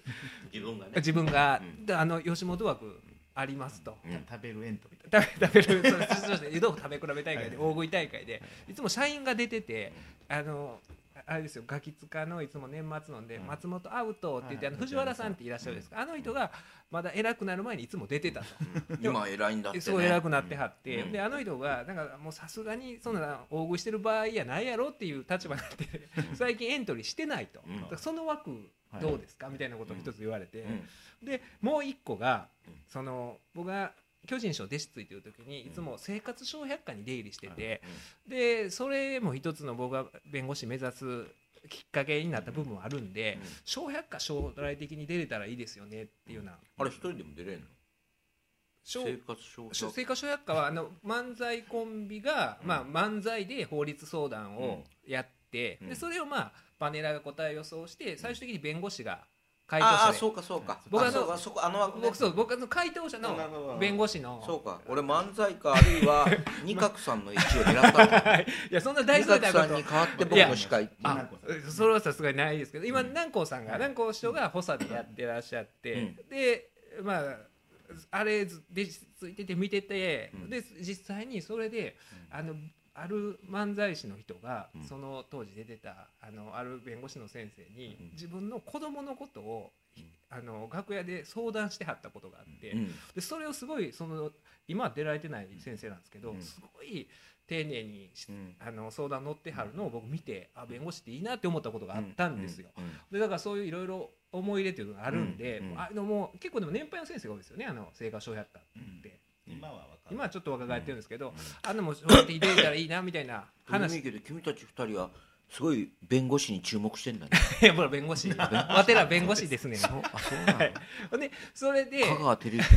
自分がね。自分が、あの吉本枠ありますと。うん。食べるエントみたい食べ食べる。そうそう湯豆腐食べ比べ大会で大食い大会でいつも社員が出ててあのあれですよガキ使のいつも年末のんで、うん。松本アウトって言って、はいあの藤原さんっていらっしゃるんですか、あの人がまだ偉くなる前にいつも出てたと。今偉いんだってね。すごい偉くなってはって、うん。であの人がなんかもうさすがにそんな大食いしてる場合やないやろっていう立場になって最近エントリーしてないと、その枠どうですか、みたいなことを一つ言われて、うん。でもう一個がうん。その僕が巨人賞弟子ついてる時にいつも生活笑百科に出入りしてて、でそれも一つの僕が弁護士目指すきっかけになった部分もあるんで、笑百科将来的に出れたらいいですよねっていうような。あれ一人でも出れんの？小生活小生活笑百科はあの漫才コンビが、うん。まあ、漫才で法律相談をやって、うん。でそれをまあパネラーが答え予想して最終的に弁護士が回答ああ者で。そうかそうか。僕あのあそうかそこあの枠ね。僕そう僕あの回答者の弁護士のそうか。俺漫才かあるいは 二角さんの位置を狙ったの。いやそんな大二それたこと角さんに代わって僕の司会。あそれはさすがにないですけど今うん。南光さんが南光師匠が補佐でやってらっしゃって、うん。でまああれでついてて見てて、うん。で実際にそれで、あのある漫才師の人が、うん。その当時出てたあのある弁護士の先生に、うん。自分の子供のことを、うん。あの楽屋で相談してはったことがあって、うん。でそれをすごいその今は出られてない先生なんですけど、うん。すごい丁寧にあの相談乗ってはるのを僕見てあ弁護士っていいなって思ったことがあったんですよ。でだからそういういろいろ思い入れっていうのがあるんで、あのもう結構でも年配の先生が多いですよねあの生活小百科って、今は分かる。今はちょっと若返ってるんですけど、うん。あのもうそうやって入れたらいいなみたいな話。話いいけど君たち二人はすごい弁護士に注目してんだね。いやほら弁護士。わてら弁護士ですね。そうあそうなの？はい。ほんでそれで香川照之。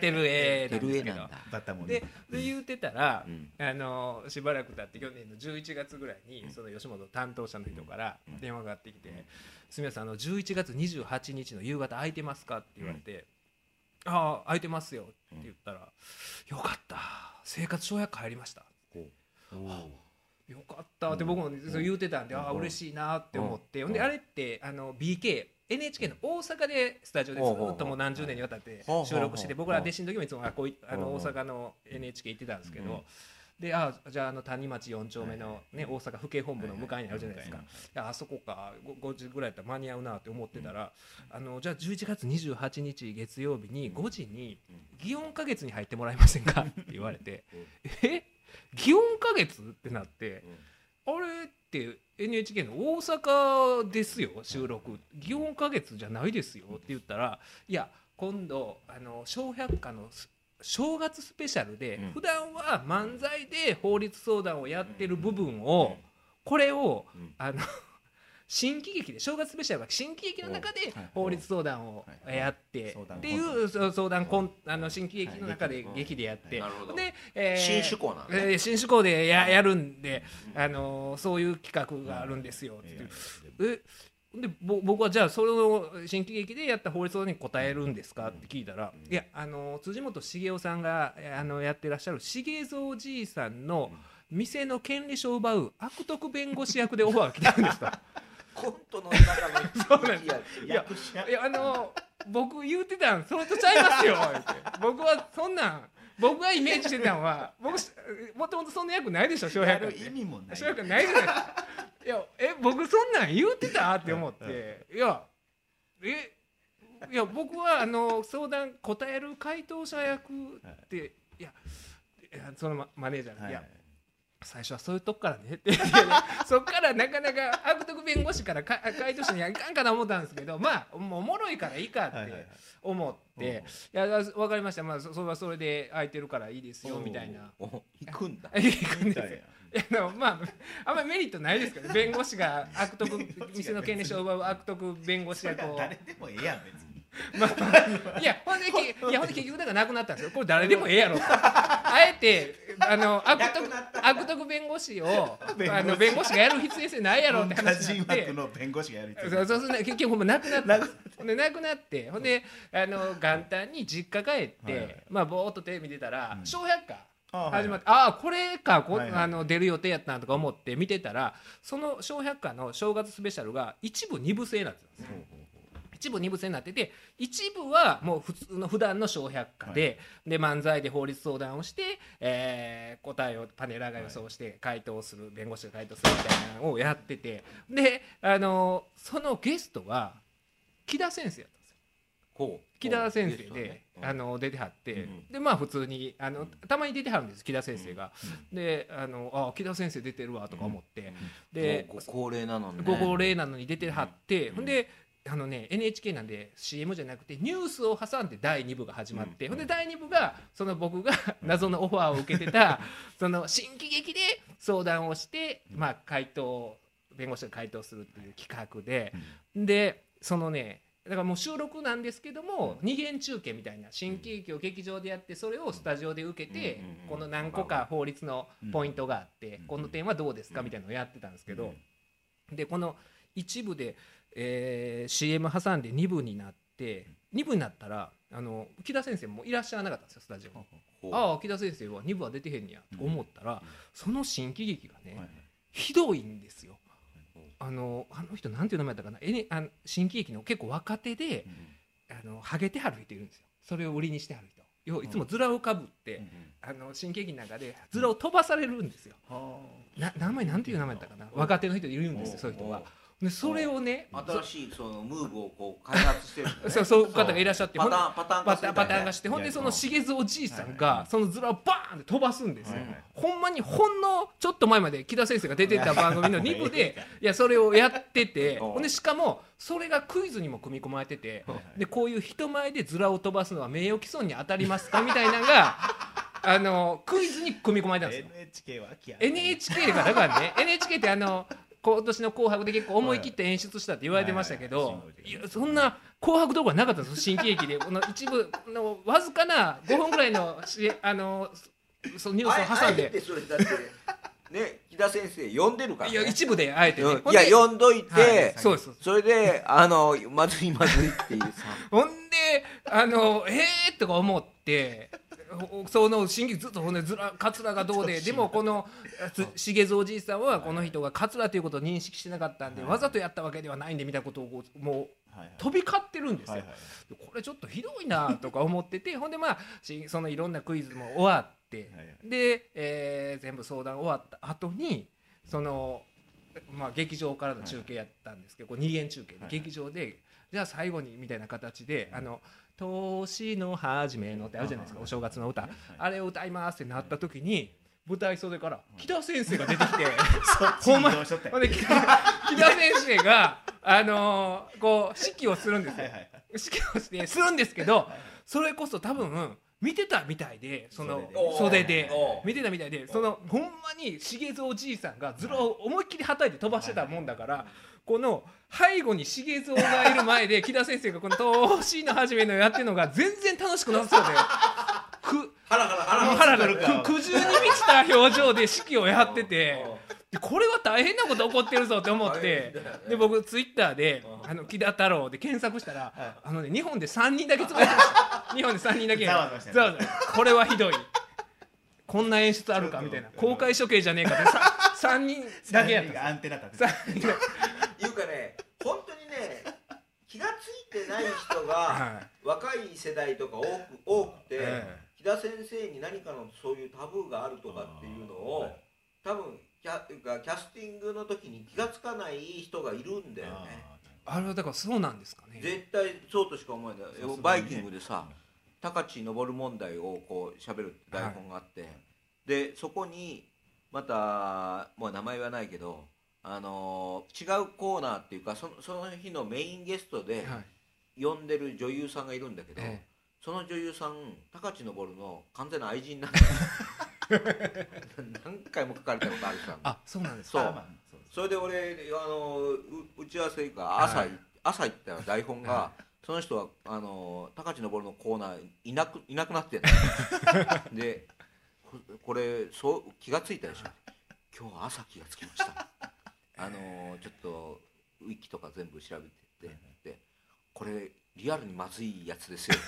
てるえなん照ですけど。江なんだ。バッタモンでで言うてたら、うん。あのしばらく経って去年の11月ぐらいに、うん。その吉本担当者の人からうん。電話がかかってきてうん「すみませんあの11月28日の夕方空いてますか?」って言われて「ああ空いてますよ」って言ったら「よかった生活跳躍入りました」よかったって僕も言うてたんで、ああ嬉しいなって思って、ほんであれってあの BK NHK の大阪でスタジオでずっともう何十年にわたって収録してて僕ら弟子の時もいつもあこういあの大阪の NHK 行ってたんですけど、であじゃああの谷町4丁目の、ね、大阪府警本部の向かいにあるじゃないですか、いやあそこか 5, 5時ぐらいやったら間に合うなって思ってたら、あのじゃあ11月28日月曜日に5時に祇園花月に入ってもらえませんか？って言われて、え？祇園花月ってなって。あれって NHK の大阪ですよ収録。祇園花月じゃないですよって言ったらいや今度あの笑百科のす正月スペシャルで、うん。普段は漫才で法律相談をやってる部分を、これをうん。あの 新喜劇で正月スペシャルは新喜劇の中ではい。法律相談をはい。やってっていう相談コンあの新喜劇の中ではい。劇でやって。で、えー新趣向なのねえー新趣向でややるんで、あのーそういう企画があるんですよっていや言ってえでぼ僕はじゃあその新喜劇でやった法律に答えるんですかって聞いたら、いやあの辻本茂雄さんがえーあのやってらっしゃる茂蔵じいさんの店の権利書を奪う悪徳弁護士役でオファーが来てるんですと。コントの中のいやいやあの僕言うてたんそれとちゃいますよ僕はそんなん僕がイメージしてたんは 僕もともとそんな役ないでしょ翔や平君る意味もない。翔平君ないじゃない。ですかいやえ僕そんなん言うてたって思って。いやえいや僕はあの相談答える回答者役って、い。やいやそのママネージャーが、い、や最初はそういうとこからねって。そっからなかなか悪徳弁護士からか回答者にはいかんかな思ったんですけどまあもうおもろいからいいかって思って「いや分かりました、まあ、そそれはそれで空いてるからいいですよ」みたいな。お行くんだ。行くんですよ。いやでもまああんまりメリットないですけど弁護士が悪徳 店の権利書を奪う悪徳弁護士役を誰でもええやん別に まあまあいやほんでき いやほんで結局だからなくなったんですよ。これ誰でもええやろと。あえてあの悪徳悪徳弁護士をあの弁護士がやる必要性ないやろって話になって。の弁護士がやるそうそうそうね結局ほんまなくなった。ほんでなくなってほんであの元旦に実家帰って、はい。はいまあぼーっとテレビ見てたらうん「笑百科」あ始まって、ああこれかこ、はいはい。あの出る予定やったなとか思って見てたらその「笑百科」の正月スペシャルが一部二部制なんですよ一部二部制になってて一部はもう普通の普段の小百科で,、で漫才で法律相談をして、えー答えをパネラーが予想して回答する、弁護士が回答するみたいなのをやっててであのそのゲストが木田先生やったんですよ。こう。木田先生で、あの出てはって、うんでまあ普通にあのたまに出てはるんです木田先生が、であのあ木田先生出てるわとか思って、でご高齢なのにね。ご高齢なのに出てはって、ほんであのね NHK なんで CM じゃなくてニュースを挟んで第2部が始まって、ほんで第2部がその僕が謎のオファーを受けてた その新喜劇で相談をして、まあ回答弁護士が回答するっていう企画で、でそのねだからもう収録なんですけども、二元中継みたいな新喜劇を劇場でやってそれをスタジオで受けて、うん。この何個か法律のポイントがあって、この点はどうですかみたいなのをやってたんですけど、でこの一部で、えー CM 挟んで2部になって2部になったらあの木田先生もいらっしゃらなかったんですよスタジオに。ああ木田先生は2部は出てへんねやと思ったら、その新喜劇がね、はいひどいんですよ。あのあの人なんていう名前だったかな、N、あの新喜劇の結構若手で、あのハゲてはる人いるんですよ。それを売りにしてはる人。要はいつもズラをかぶって、あの新喜劇の中でズラを飛ばされるんですよ、な名前なんていう名前だったかな？若手の人いるんですよそういう人がでそれをね新しいそのムーブをこう開発してるねそうそういう方がいらっしゃってパターンパターン化するんだねパターンがしてほんでその重津おじいさんがそのズラをバーンって飛ばすんですよ、はいはいほんまにほんのちょっと前まで木田先生が出てた番組の2部でいやそれをやっててうんほんでしかもそれがクイズにも組み込まれててでこういう人前でズラを飛ばすのは名誉毀損に当たりますかみたいなのがあのクイズに組み込まれたんですよ。NHK は NHK がだからね NHK ってあの今年の「紅白」で結構思い切って演出したって言われてましたけどはい。やそんな「紅白」どころなかったんですよ新喜劇で。この一部のわずかな5分ぐらいのしあのそのニュースを挟んで。ね木田先生呼んでるから、ね、いや一部であえてね。うん。いや呼んどいて、はいそうですそれであのまずいまずいっていうさ。ほんであのえーとか思ってほその新喜劇ずっとほんでずら桂がどうででもこのつ重蔵おじいさんはこの人が桂ということを認識してなかったんではい。わざとやったわけではないんでみたいなことをこうもうはい。飛び交ってるんですよ。はいはいこれちょっとひどいなとか思っててほんでまあしそのいろんなクイズも終わって、はいで、えー全部相談終わった後にその、まあ、劇場からの中継やったんですけど、こう二元中継で、はい劇場でじゃあ最後にみたいな形で「あの年の初めの」ってあるじゃないですかお正月の歌、あれを歌いますってなった時に舞台袖から木田先生が出てきて。ほんま木田先生が、あのーこう指揮をするんですよ。指揮をしてするんですけどそれこそ多分見てたみたいでその袖で見てたみたいでそのほんまに重蔵おじいさんがズラを思いっきりはたいて飛ばしてたもんだからこの背後に重蔵がいる前で 木田先生がこの「年の初めの」やってるのが全然楽しくなさそうでくハラハラハもう腹がく苦渋に満ちた表情で指揮をやっててでこれは大変なこと起こってるぞって思ってで僕ツイッターで「うん。あの木田太郎」で検索したら、はいあのね日本で3人だけつぶやいてました。日本で3人だけこれはひどい。こんな演出あるかみたいな。公開処刑じゃねえかって。さ3人だけやった。アンテナかね本当にね気がついてない人が はい。若い世代とか多く多くて、え木田先生に何かのそういうタブーがあるとかっていうのをはい。多分キャキャスティングの時に気がつかない人がいるんだよね。あれはだからそうなんですかね。絶対そうとしか思えない。ねバイキングでさ高知登る問題をこう喋る台本があって、でそこにまたもう名前はないけどあのー違うコーナーっていうかそのその日のメインゲストではい。呼んでる女優さんがいるんだけど、えその女優さん高知登るの完全な愛人なんだ。よ 何回も書かれたことある人なん。だあそうなんです。そう。それで俺あのう打ち合わせが朝,、はい。朝行ったら台本が、はその人はあの高知登るのコーナーいなくいなくなって でここれそう気がついたでしょ。今日朝気がつきましたあのちょっとウィキとか全部調べてってでこれリアルにまずいやつですよ。ね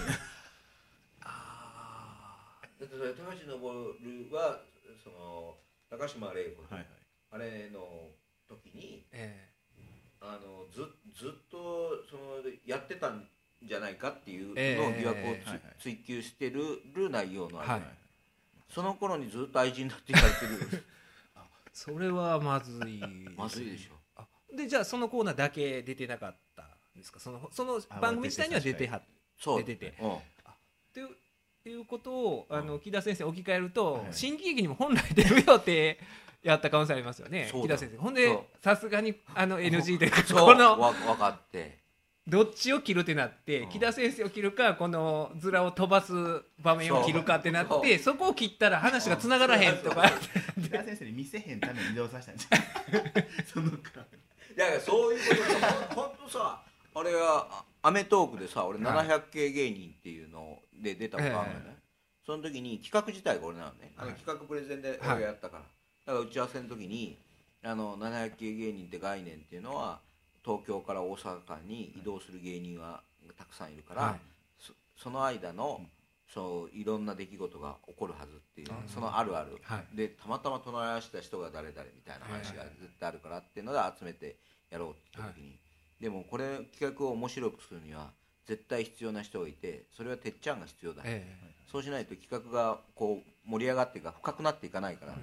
あだってそれ高知登るはその高島礼子、はいはい。あれの時にーえ。あのずずっとそのやってたんじゃないかっていうええ。のを疑惑をつ、はいはい。追求してるる内容のある、はい。その頃にずっと愛人だって言われてるそれはまずい。まずいでしょ。あでじゃあそのコーナーだけ出てなかったんですか？そのその番組自体には出てはっそう。出てて。うん。ていうっていうことをあの木田先生置き換えると、はい。新喜劇にも本来出る予定やった可能性ありますよね。木田先生。ほんでさすがにあの NG でこのわ分かってどっちを切るってなって、うん。木田先生を切るかこのズラを飛ばす場面を切るかってなってそこを切ったら話がつながらへんとか。木田先生に見せへんために移動させたんじゃないそのからそういうこと。で本当さあれは『アメトーーク』でさ俺はい。700系芸人っていうので出たことあるのね、えその時に企画自体が俺なのね、あのはい。企画プレゼンで俺がやったから、だから打ち合わせの時にあの700系芸人って概念っていうのは東京から大阪間に移動する芸人はたくさんいるから、はい。そその間の、うん。そういろんな出来事が起こるはずっていう、うんそのあるある、はい。でたまたま隣り合わせた人が誰々みたいな話が絶対あるからってい。うので集めてやろうって時に、でもこれ企画を面白くするには絶対必要な人がいてそれはてっちゃんが必要だ、えそうしないと企画がこう盛り上がっていくか深くなっていかないから、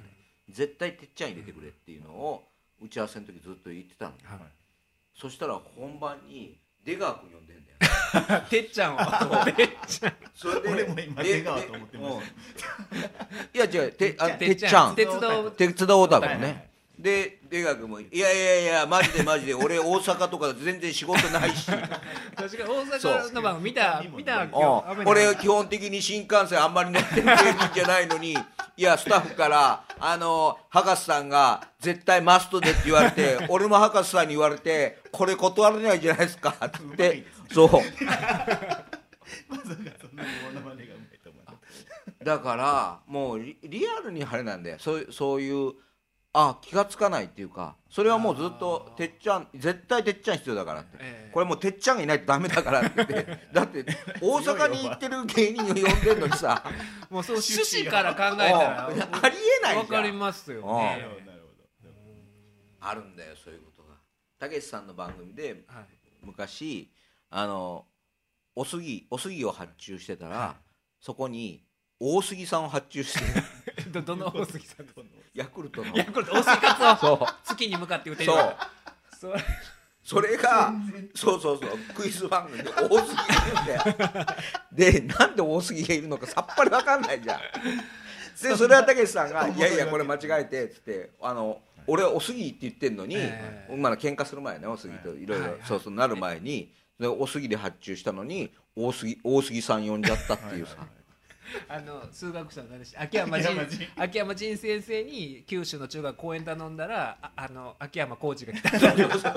絶対てっちゃん入れてくれっていうのを打ち合わせの時ずっと言ってたの、はいそしたら本番に出川君呼んでんだよ。え てっちゃんを。てっちゃん。それで俺も今で出川と思ってまでしたうん。いや違うてあててっちゃん。鉄道。鉄道オタクはいはいねで出川君も「いやいやいやマジでマジで俺大阪とか全然仕事ないし」確かに大阪の番組見た見た俺基本的に新幹線あんまり乗ってるじゃないのにいやスタッフから「あの博士さんが絶対マストで」って言われて 俺も博士さんに言われて「これ断れないじゃないですか」って言ってそう。まさかそうだからもうリリアルに晴れなんだよ。そうそういうあ気がつかないっていうかそれはもうずっとてっちゃん絶対てっちゃん必要だからって、ええ。これもうてっちゃんがいないとダメだからって言って だって大阪に行ってる芸人を呼んでんのにさ もうそう趣旨から考えたら ありえないじゃん。わかりますよあねあるんだよそういうことが。たけしさんの番組ではい。昔あのおすぎおすぎを発注してたら、はそこに大杉さんを発注してどどの大杉さんヤクルトの。いやこれ大杉カツオそう。月に向かって言ってる。そう。それそれがそうそうそう。クイズ番組で大杉がいるんだよ。でなんで大杉がいるのかさっぱり分かんないじゃん。でそれはたけしさんが「いやいやこれ間違えて」っつってあの俺おすぎって言ってんのに、ええまだ喧嘩する前ねおすぎといろい。ろはいはい。そうそうなる前に。でおすぎで発注したのに大杉大杉さん呼んじゃったっていうさあの数学者の誰でした秋山仁秋山仁秋山仁先生に九州の中学公演頼んだらああの秋山浩二が来た。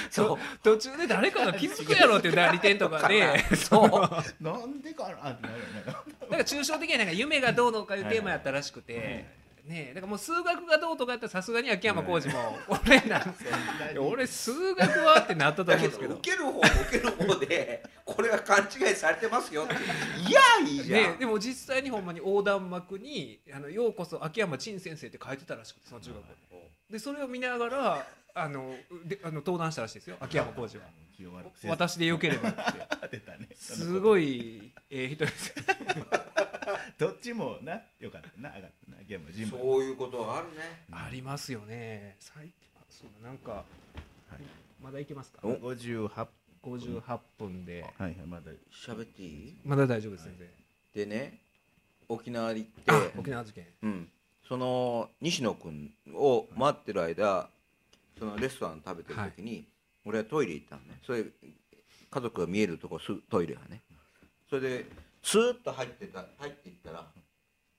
そう。途中で誰かが気づくやろっていう代理店とかで。そう。なんでかなってなるよねなんか抽象的にはなんか夢がどうのかいうテーマやったらしくて、ねえだからもう数学がどうとかやったらさすがに秋山浩二も俺なんですよいや俺数学はってなったと思うんですけど。ど受ける方も受ける方でこれは勘違いされてますよって。いやいいじゃん、ね、でも実際にほんまに横断幕に「あのようこそ秋山陳先生」って書いてたらしくてその中学校。でそれを見ながらあのであの登壇したらしいですよ秋山浩二は。清丸「私でよければ」って。ね。すごいええ人ですよ どっちもなよかったな上がったなゲームジム。そういうことがあるね。ありますよね。最近そうだなんか、まだいけますか？お？58 58分で。はいはいまだ。喋っていい？まだ大丈夫です全然。でね沖縄行って沖縄事件。うん、その西野君を待ってる間そのレストラン食べてる時に、俺はトイレ行ったのね。それ家族が見えるとこすトイレがね。それでスーッと入ってた入っていったら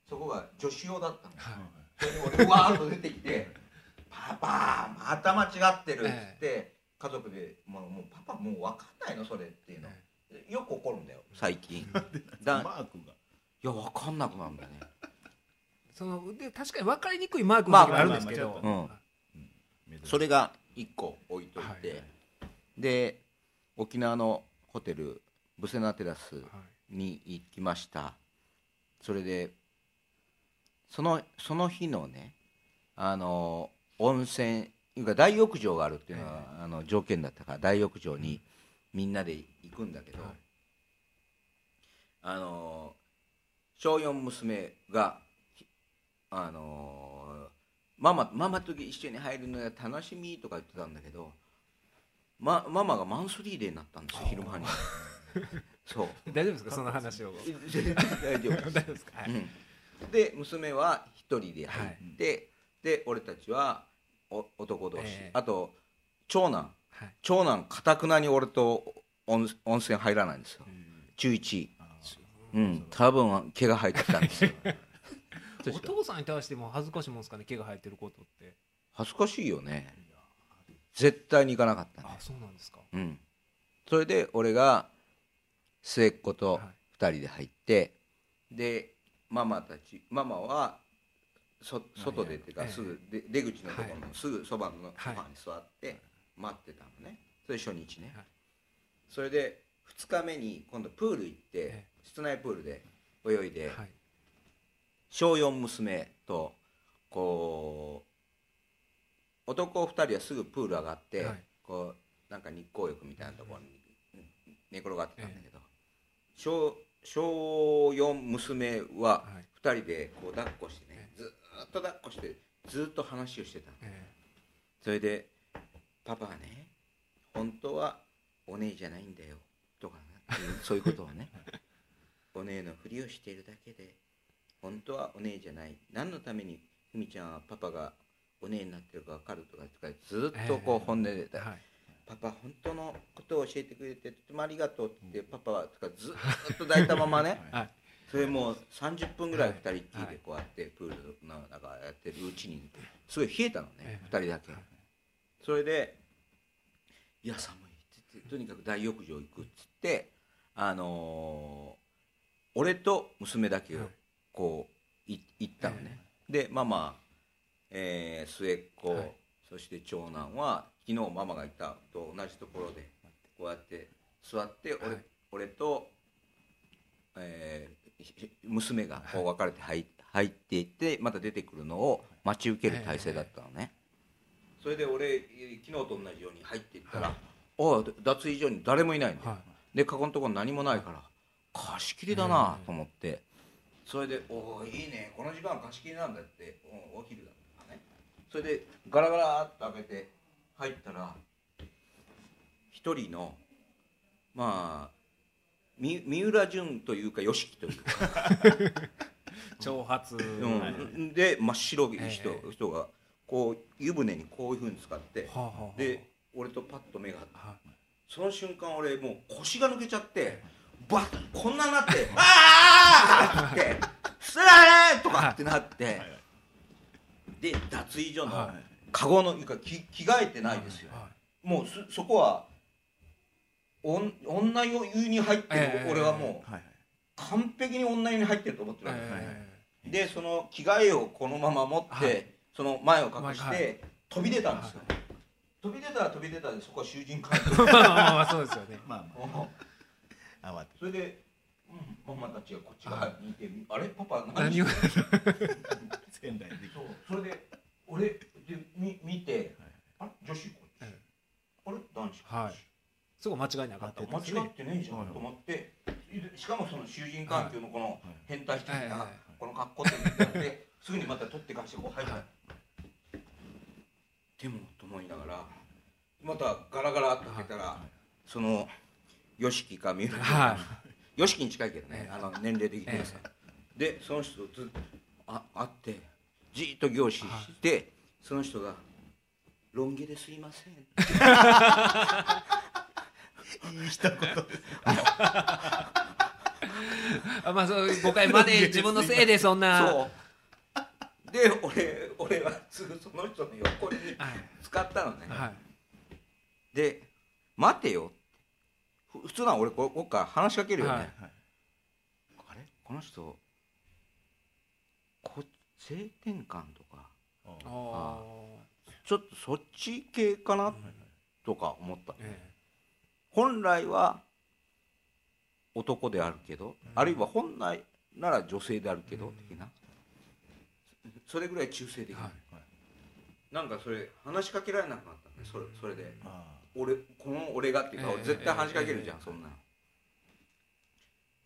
そこが女子用だったの。はい。それで俺わーっと出てきて「パパまた間違ってる」っつって、家族で「もうもうパパもう分かんないのそれ」っていうの、よく怒るんだよ最近。だマークが。いや分かんなくなるんだよね。そので確かに分かりにくいマークの時もあるんですけど、まあまあうん。それが1個置いといて、はい。で沖縄のホテルブセナテラス。はいに行きました。それでそのその日のねあの温泉いうか大浴場があるっていうのは、あの条件だったから大浴場にみんなで行くんだけど、はい。あの小4娘があのママママと一緒に入るのが楽しみとか言ってたんだけど、ま、ママがマンスリーデーになったんですよ昼間に そう。大丈夫ですか？その話を。大丈夫。大丈夫ですか、はい。うん。で娘は一人で入って、で俺たちはお男同士、ええ。あと長男。はい。長男かたくなに俺と温温泉入らないんですよ。中1うん。多分毛が生えてきたんですよ。お父さんに対しても恥ずかしいもんですかね？毛が生えてることって。恥ずかしいよね。絶対に行かなかったね。あそうなんですか。うん。それで俺が末っ子とはい。2人で入って、でママたちママはそ外でっていうかええすぐで出口のところはのすぐそばのソフはいァに座って待ってたのね。それ初日ね、はい。それで2日目に今度プール行って、え室内プールで泳いで、はい。小4娘とこう男2人はすぐプール上がって、はい。こうなんか日光浴みたいなところに寝転がってたんだけど、小小4娘ははい。2人でこう抱っこしてねえずーっと抱っこしてずーっと話をしてたの。えそれで「パパはね本当はお姉じゃないんだよ」とかねそういうことをね お姉のふりをしているだけで本当はお姉じゃない。何のためにふみちゃんはパパがお姉になってるか分かるとかずっとこう本音でえはいパパ本当のことを教えてくれてとてもありがとうってパパはとかずっと抱いたままね。はい。それもう30分ぐらい2人っきりでこうやってプールの中やってるうちにすごい冷えたのねええ2人だけ。それで「いや寒い」って言ってとにかく大浴場行くっつってあのー俺と娘だけをはい。こうい行ったのね。でママ、えー末っ子、はい。そして長男は昨日ママがいたと同じところでこうやって座って俺,、はい。俺と、えーひ娘がこう分かれて入入っていってまた出てくるのを待ち受ける体制だったのね、それで俺昨日と同じように入っていったら、はい。おう脱衣所に誰もいないんだよ、はでカゴのところ何もないから貸し切りだなと思って、それで「おおいいねこの時間貸し切りなんだ」っておお昼だったね。それでガラガラっと開けて入ったら一人のまあみ三浦淳というか YOSHIKI というか、長髪、うん。で真っ白い人,、ええ。人がこう湯船にこういうふうに使ってはあはあはあ。で俺とパッと目が合ってはその瞬間俺もう腰が抜けちゃってバッこんなになって「ああ!」って「すられ!」とかってなってで脱衣所のはいカゴのいうか着着替えてないですよはもうそそこはおん女湯に入ってるええ俺はもうはい。完璧に女湯に入ってると思っているわけえでその着替えをこのまま持って、はい。その前を隠して、はい飛び出たんですよ、飛び出たら飛び出たでそこは囚人関係えまあまあまあそうですよね。まあまあ。慌てそれで、うん、ママたちがこっち側にいて、あれパパ何何を 仙台でそう。それで俺でみ見て、あれ？女子こっち、ええ。あれ？男子はい。そこ間違いなかった間違ってねえじゃんはい。と思って。しかもその囚人環境のこの変態的はいはいなはい。この格好って言って すぐにまた取ってかしてこう入った、はい。でもと思いながらまたガラガラっと開けたら、その YOSHIKI か三浦君 YOSHIKI に近いけどねええ。あの年齢的にはさ、でその人とずっとあ会ってじーっと凝視して、その人が「ロン毛ですいません」いい一言 あまあそう誤解まで自分のせいでそんな。そう。で俺俺はすぐその人の横にはい。使ったのね、はい。で「待てよ」ふ普通なら俺ここっから話しかけるよね、はいはい。あれ？この人こ性転換とか？あちょっとそっち系かなとか思ったえ本来は男であるけど、あるいは本来なら女性であるけど、うん。的な。それぐらい中性的な、はいなんかそれ話しかけられなくなったんでそれそれであ俺この俺がってい。うか、ええ絶対話しかけるじゃん、ええそんなの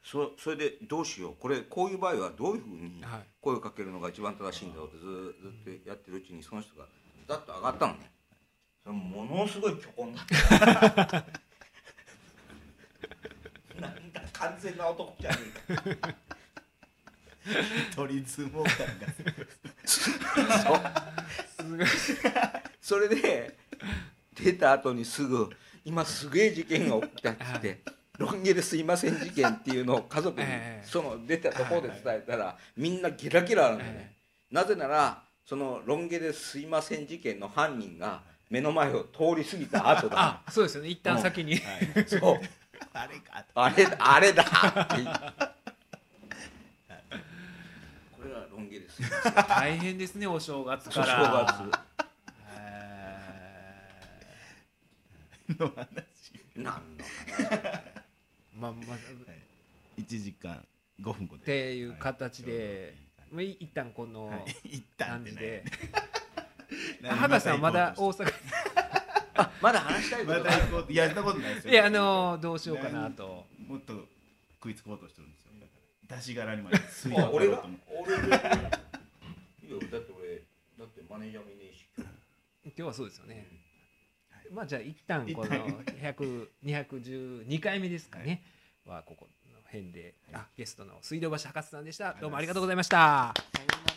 そそれでどうしよう。これこういう場合はどういうふうにはい。声をかけるのが一番正しいんだろうってずーずっとやってるうちにその人がダッと上がったのね。それものすごい巨根なんか完全な男じゃねえか。あ鳥相撲感が。そうすごいそれで出た後にすぐ今すげえ事件が起きたっつって「ロン毛ですいません事件」っていうのを家族にええ。その出たところで伝えたらみんなゲラゲラなんだよね。なぜならそのロン毛ですいません事件の犯人が目の前を通り過ぎた後だ あそうですよね。一旦先に、はい。そう。あれかと。あれあれだこれがロン毛ですよ大変ですねお正月お正から月。への話何の話？ーまあまあっ1時間5分後で。ていう形で、まあ、い一旦この感じで、何あ博士さんまだ大阪 あまだ話したいこまとがた行こういややったことないですよ。いやあのどうしようかなと。もっと食いつこうとしてるんですよ。出し柄にまで吸い あ俺が？俺いやだって俺だってマネージャーもいねえし。今今日はそうですよね、まあじゃあ一旦この100 212回目ですかね。はここの辺であゲストの水道橋博士さんでした。どうもありがとうございました。日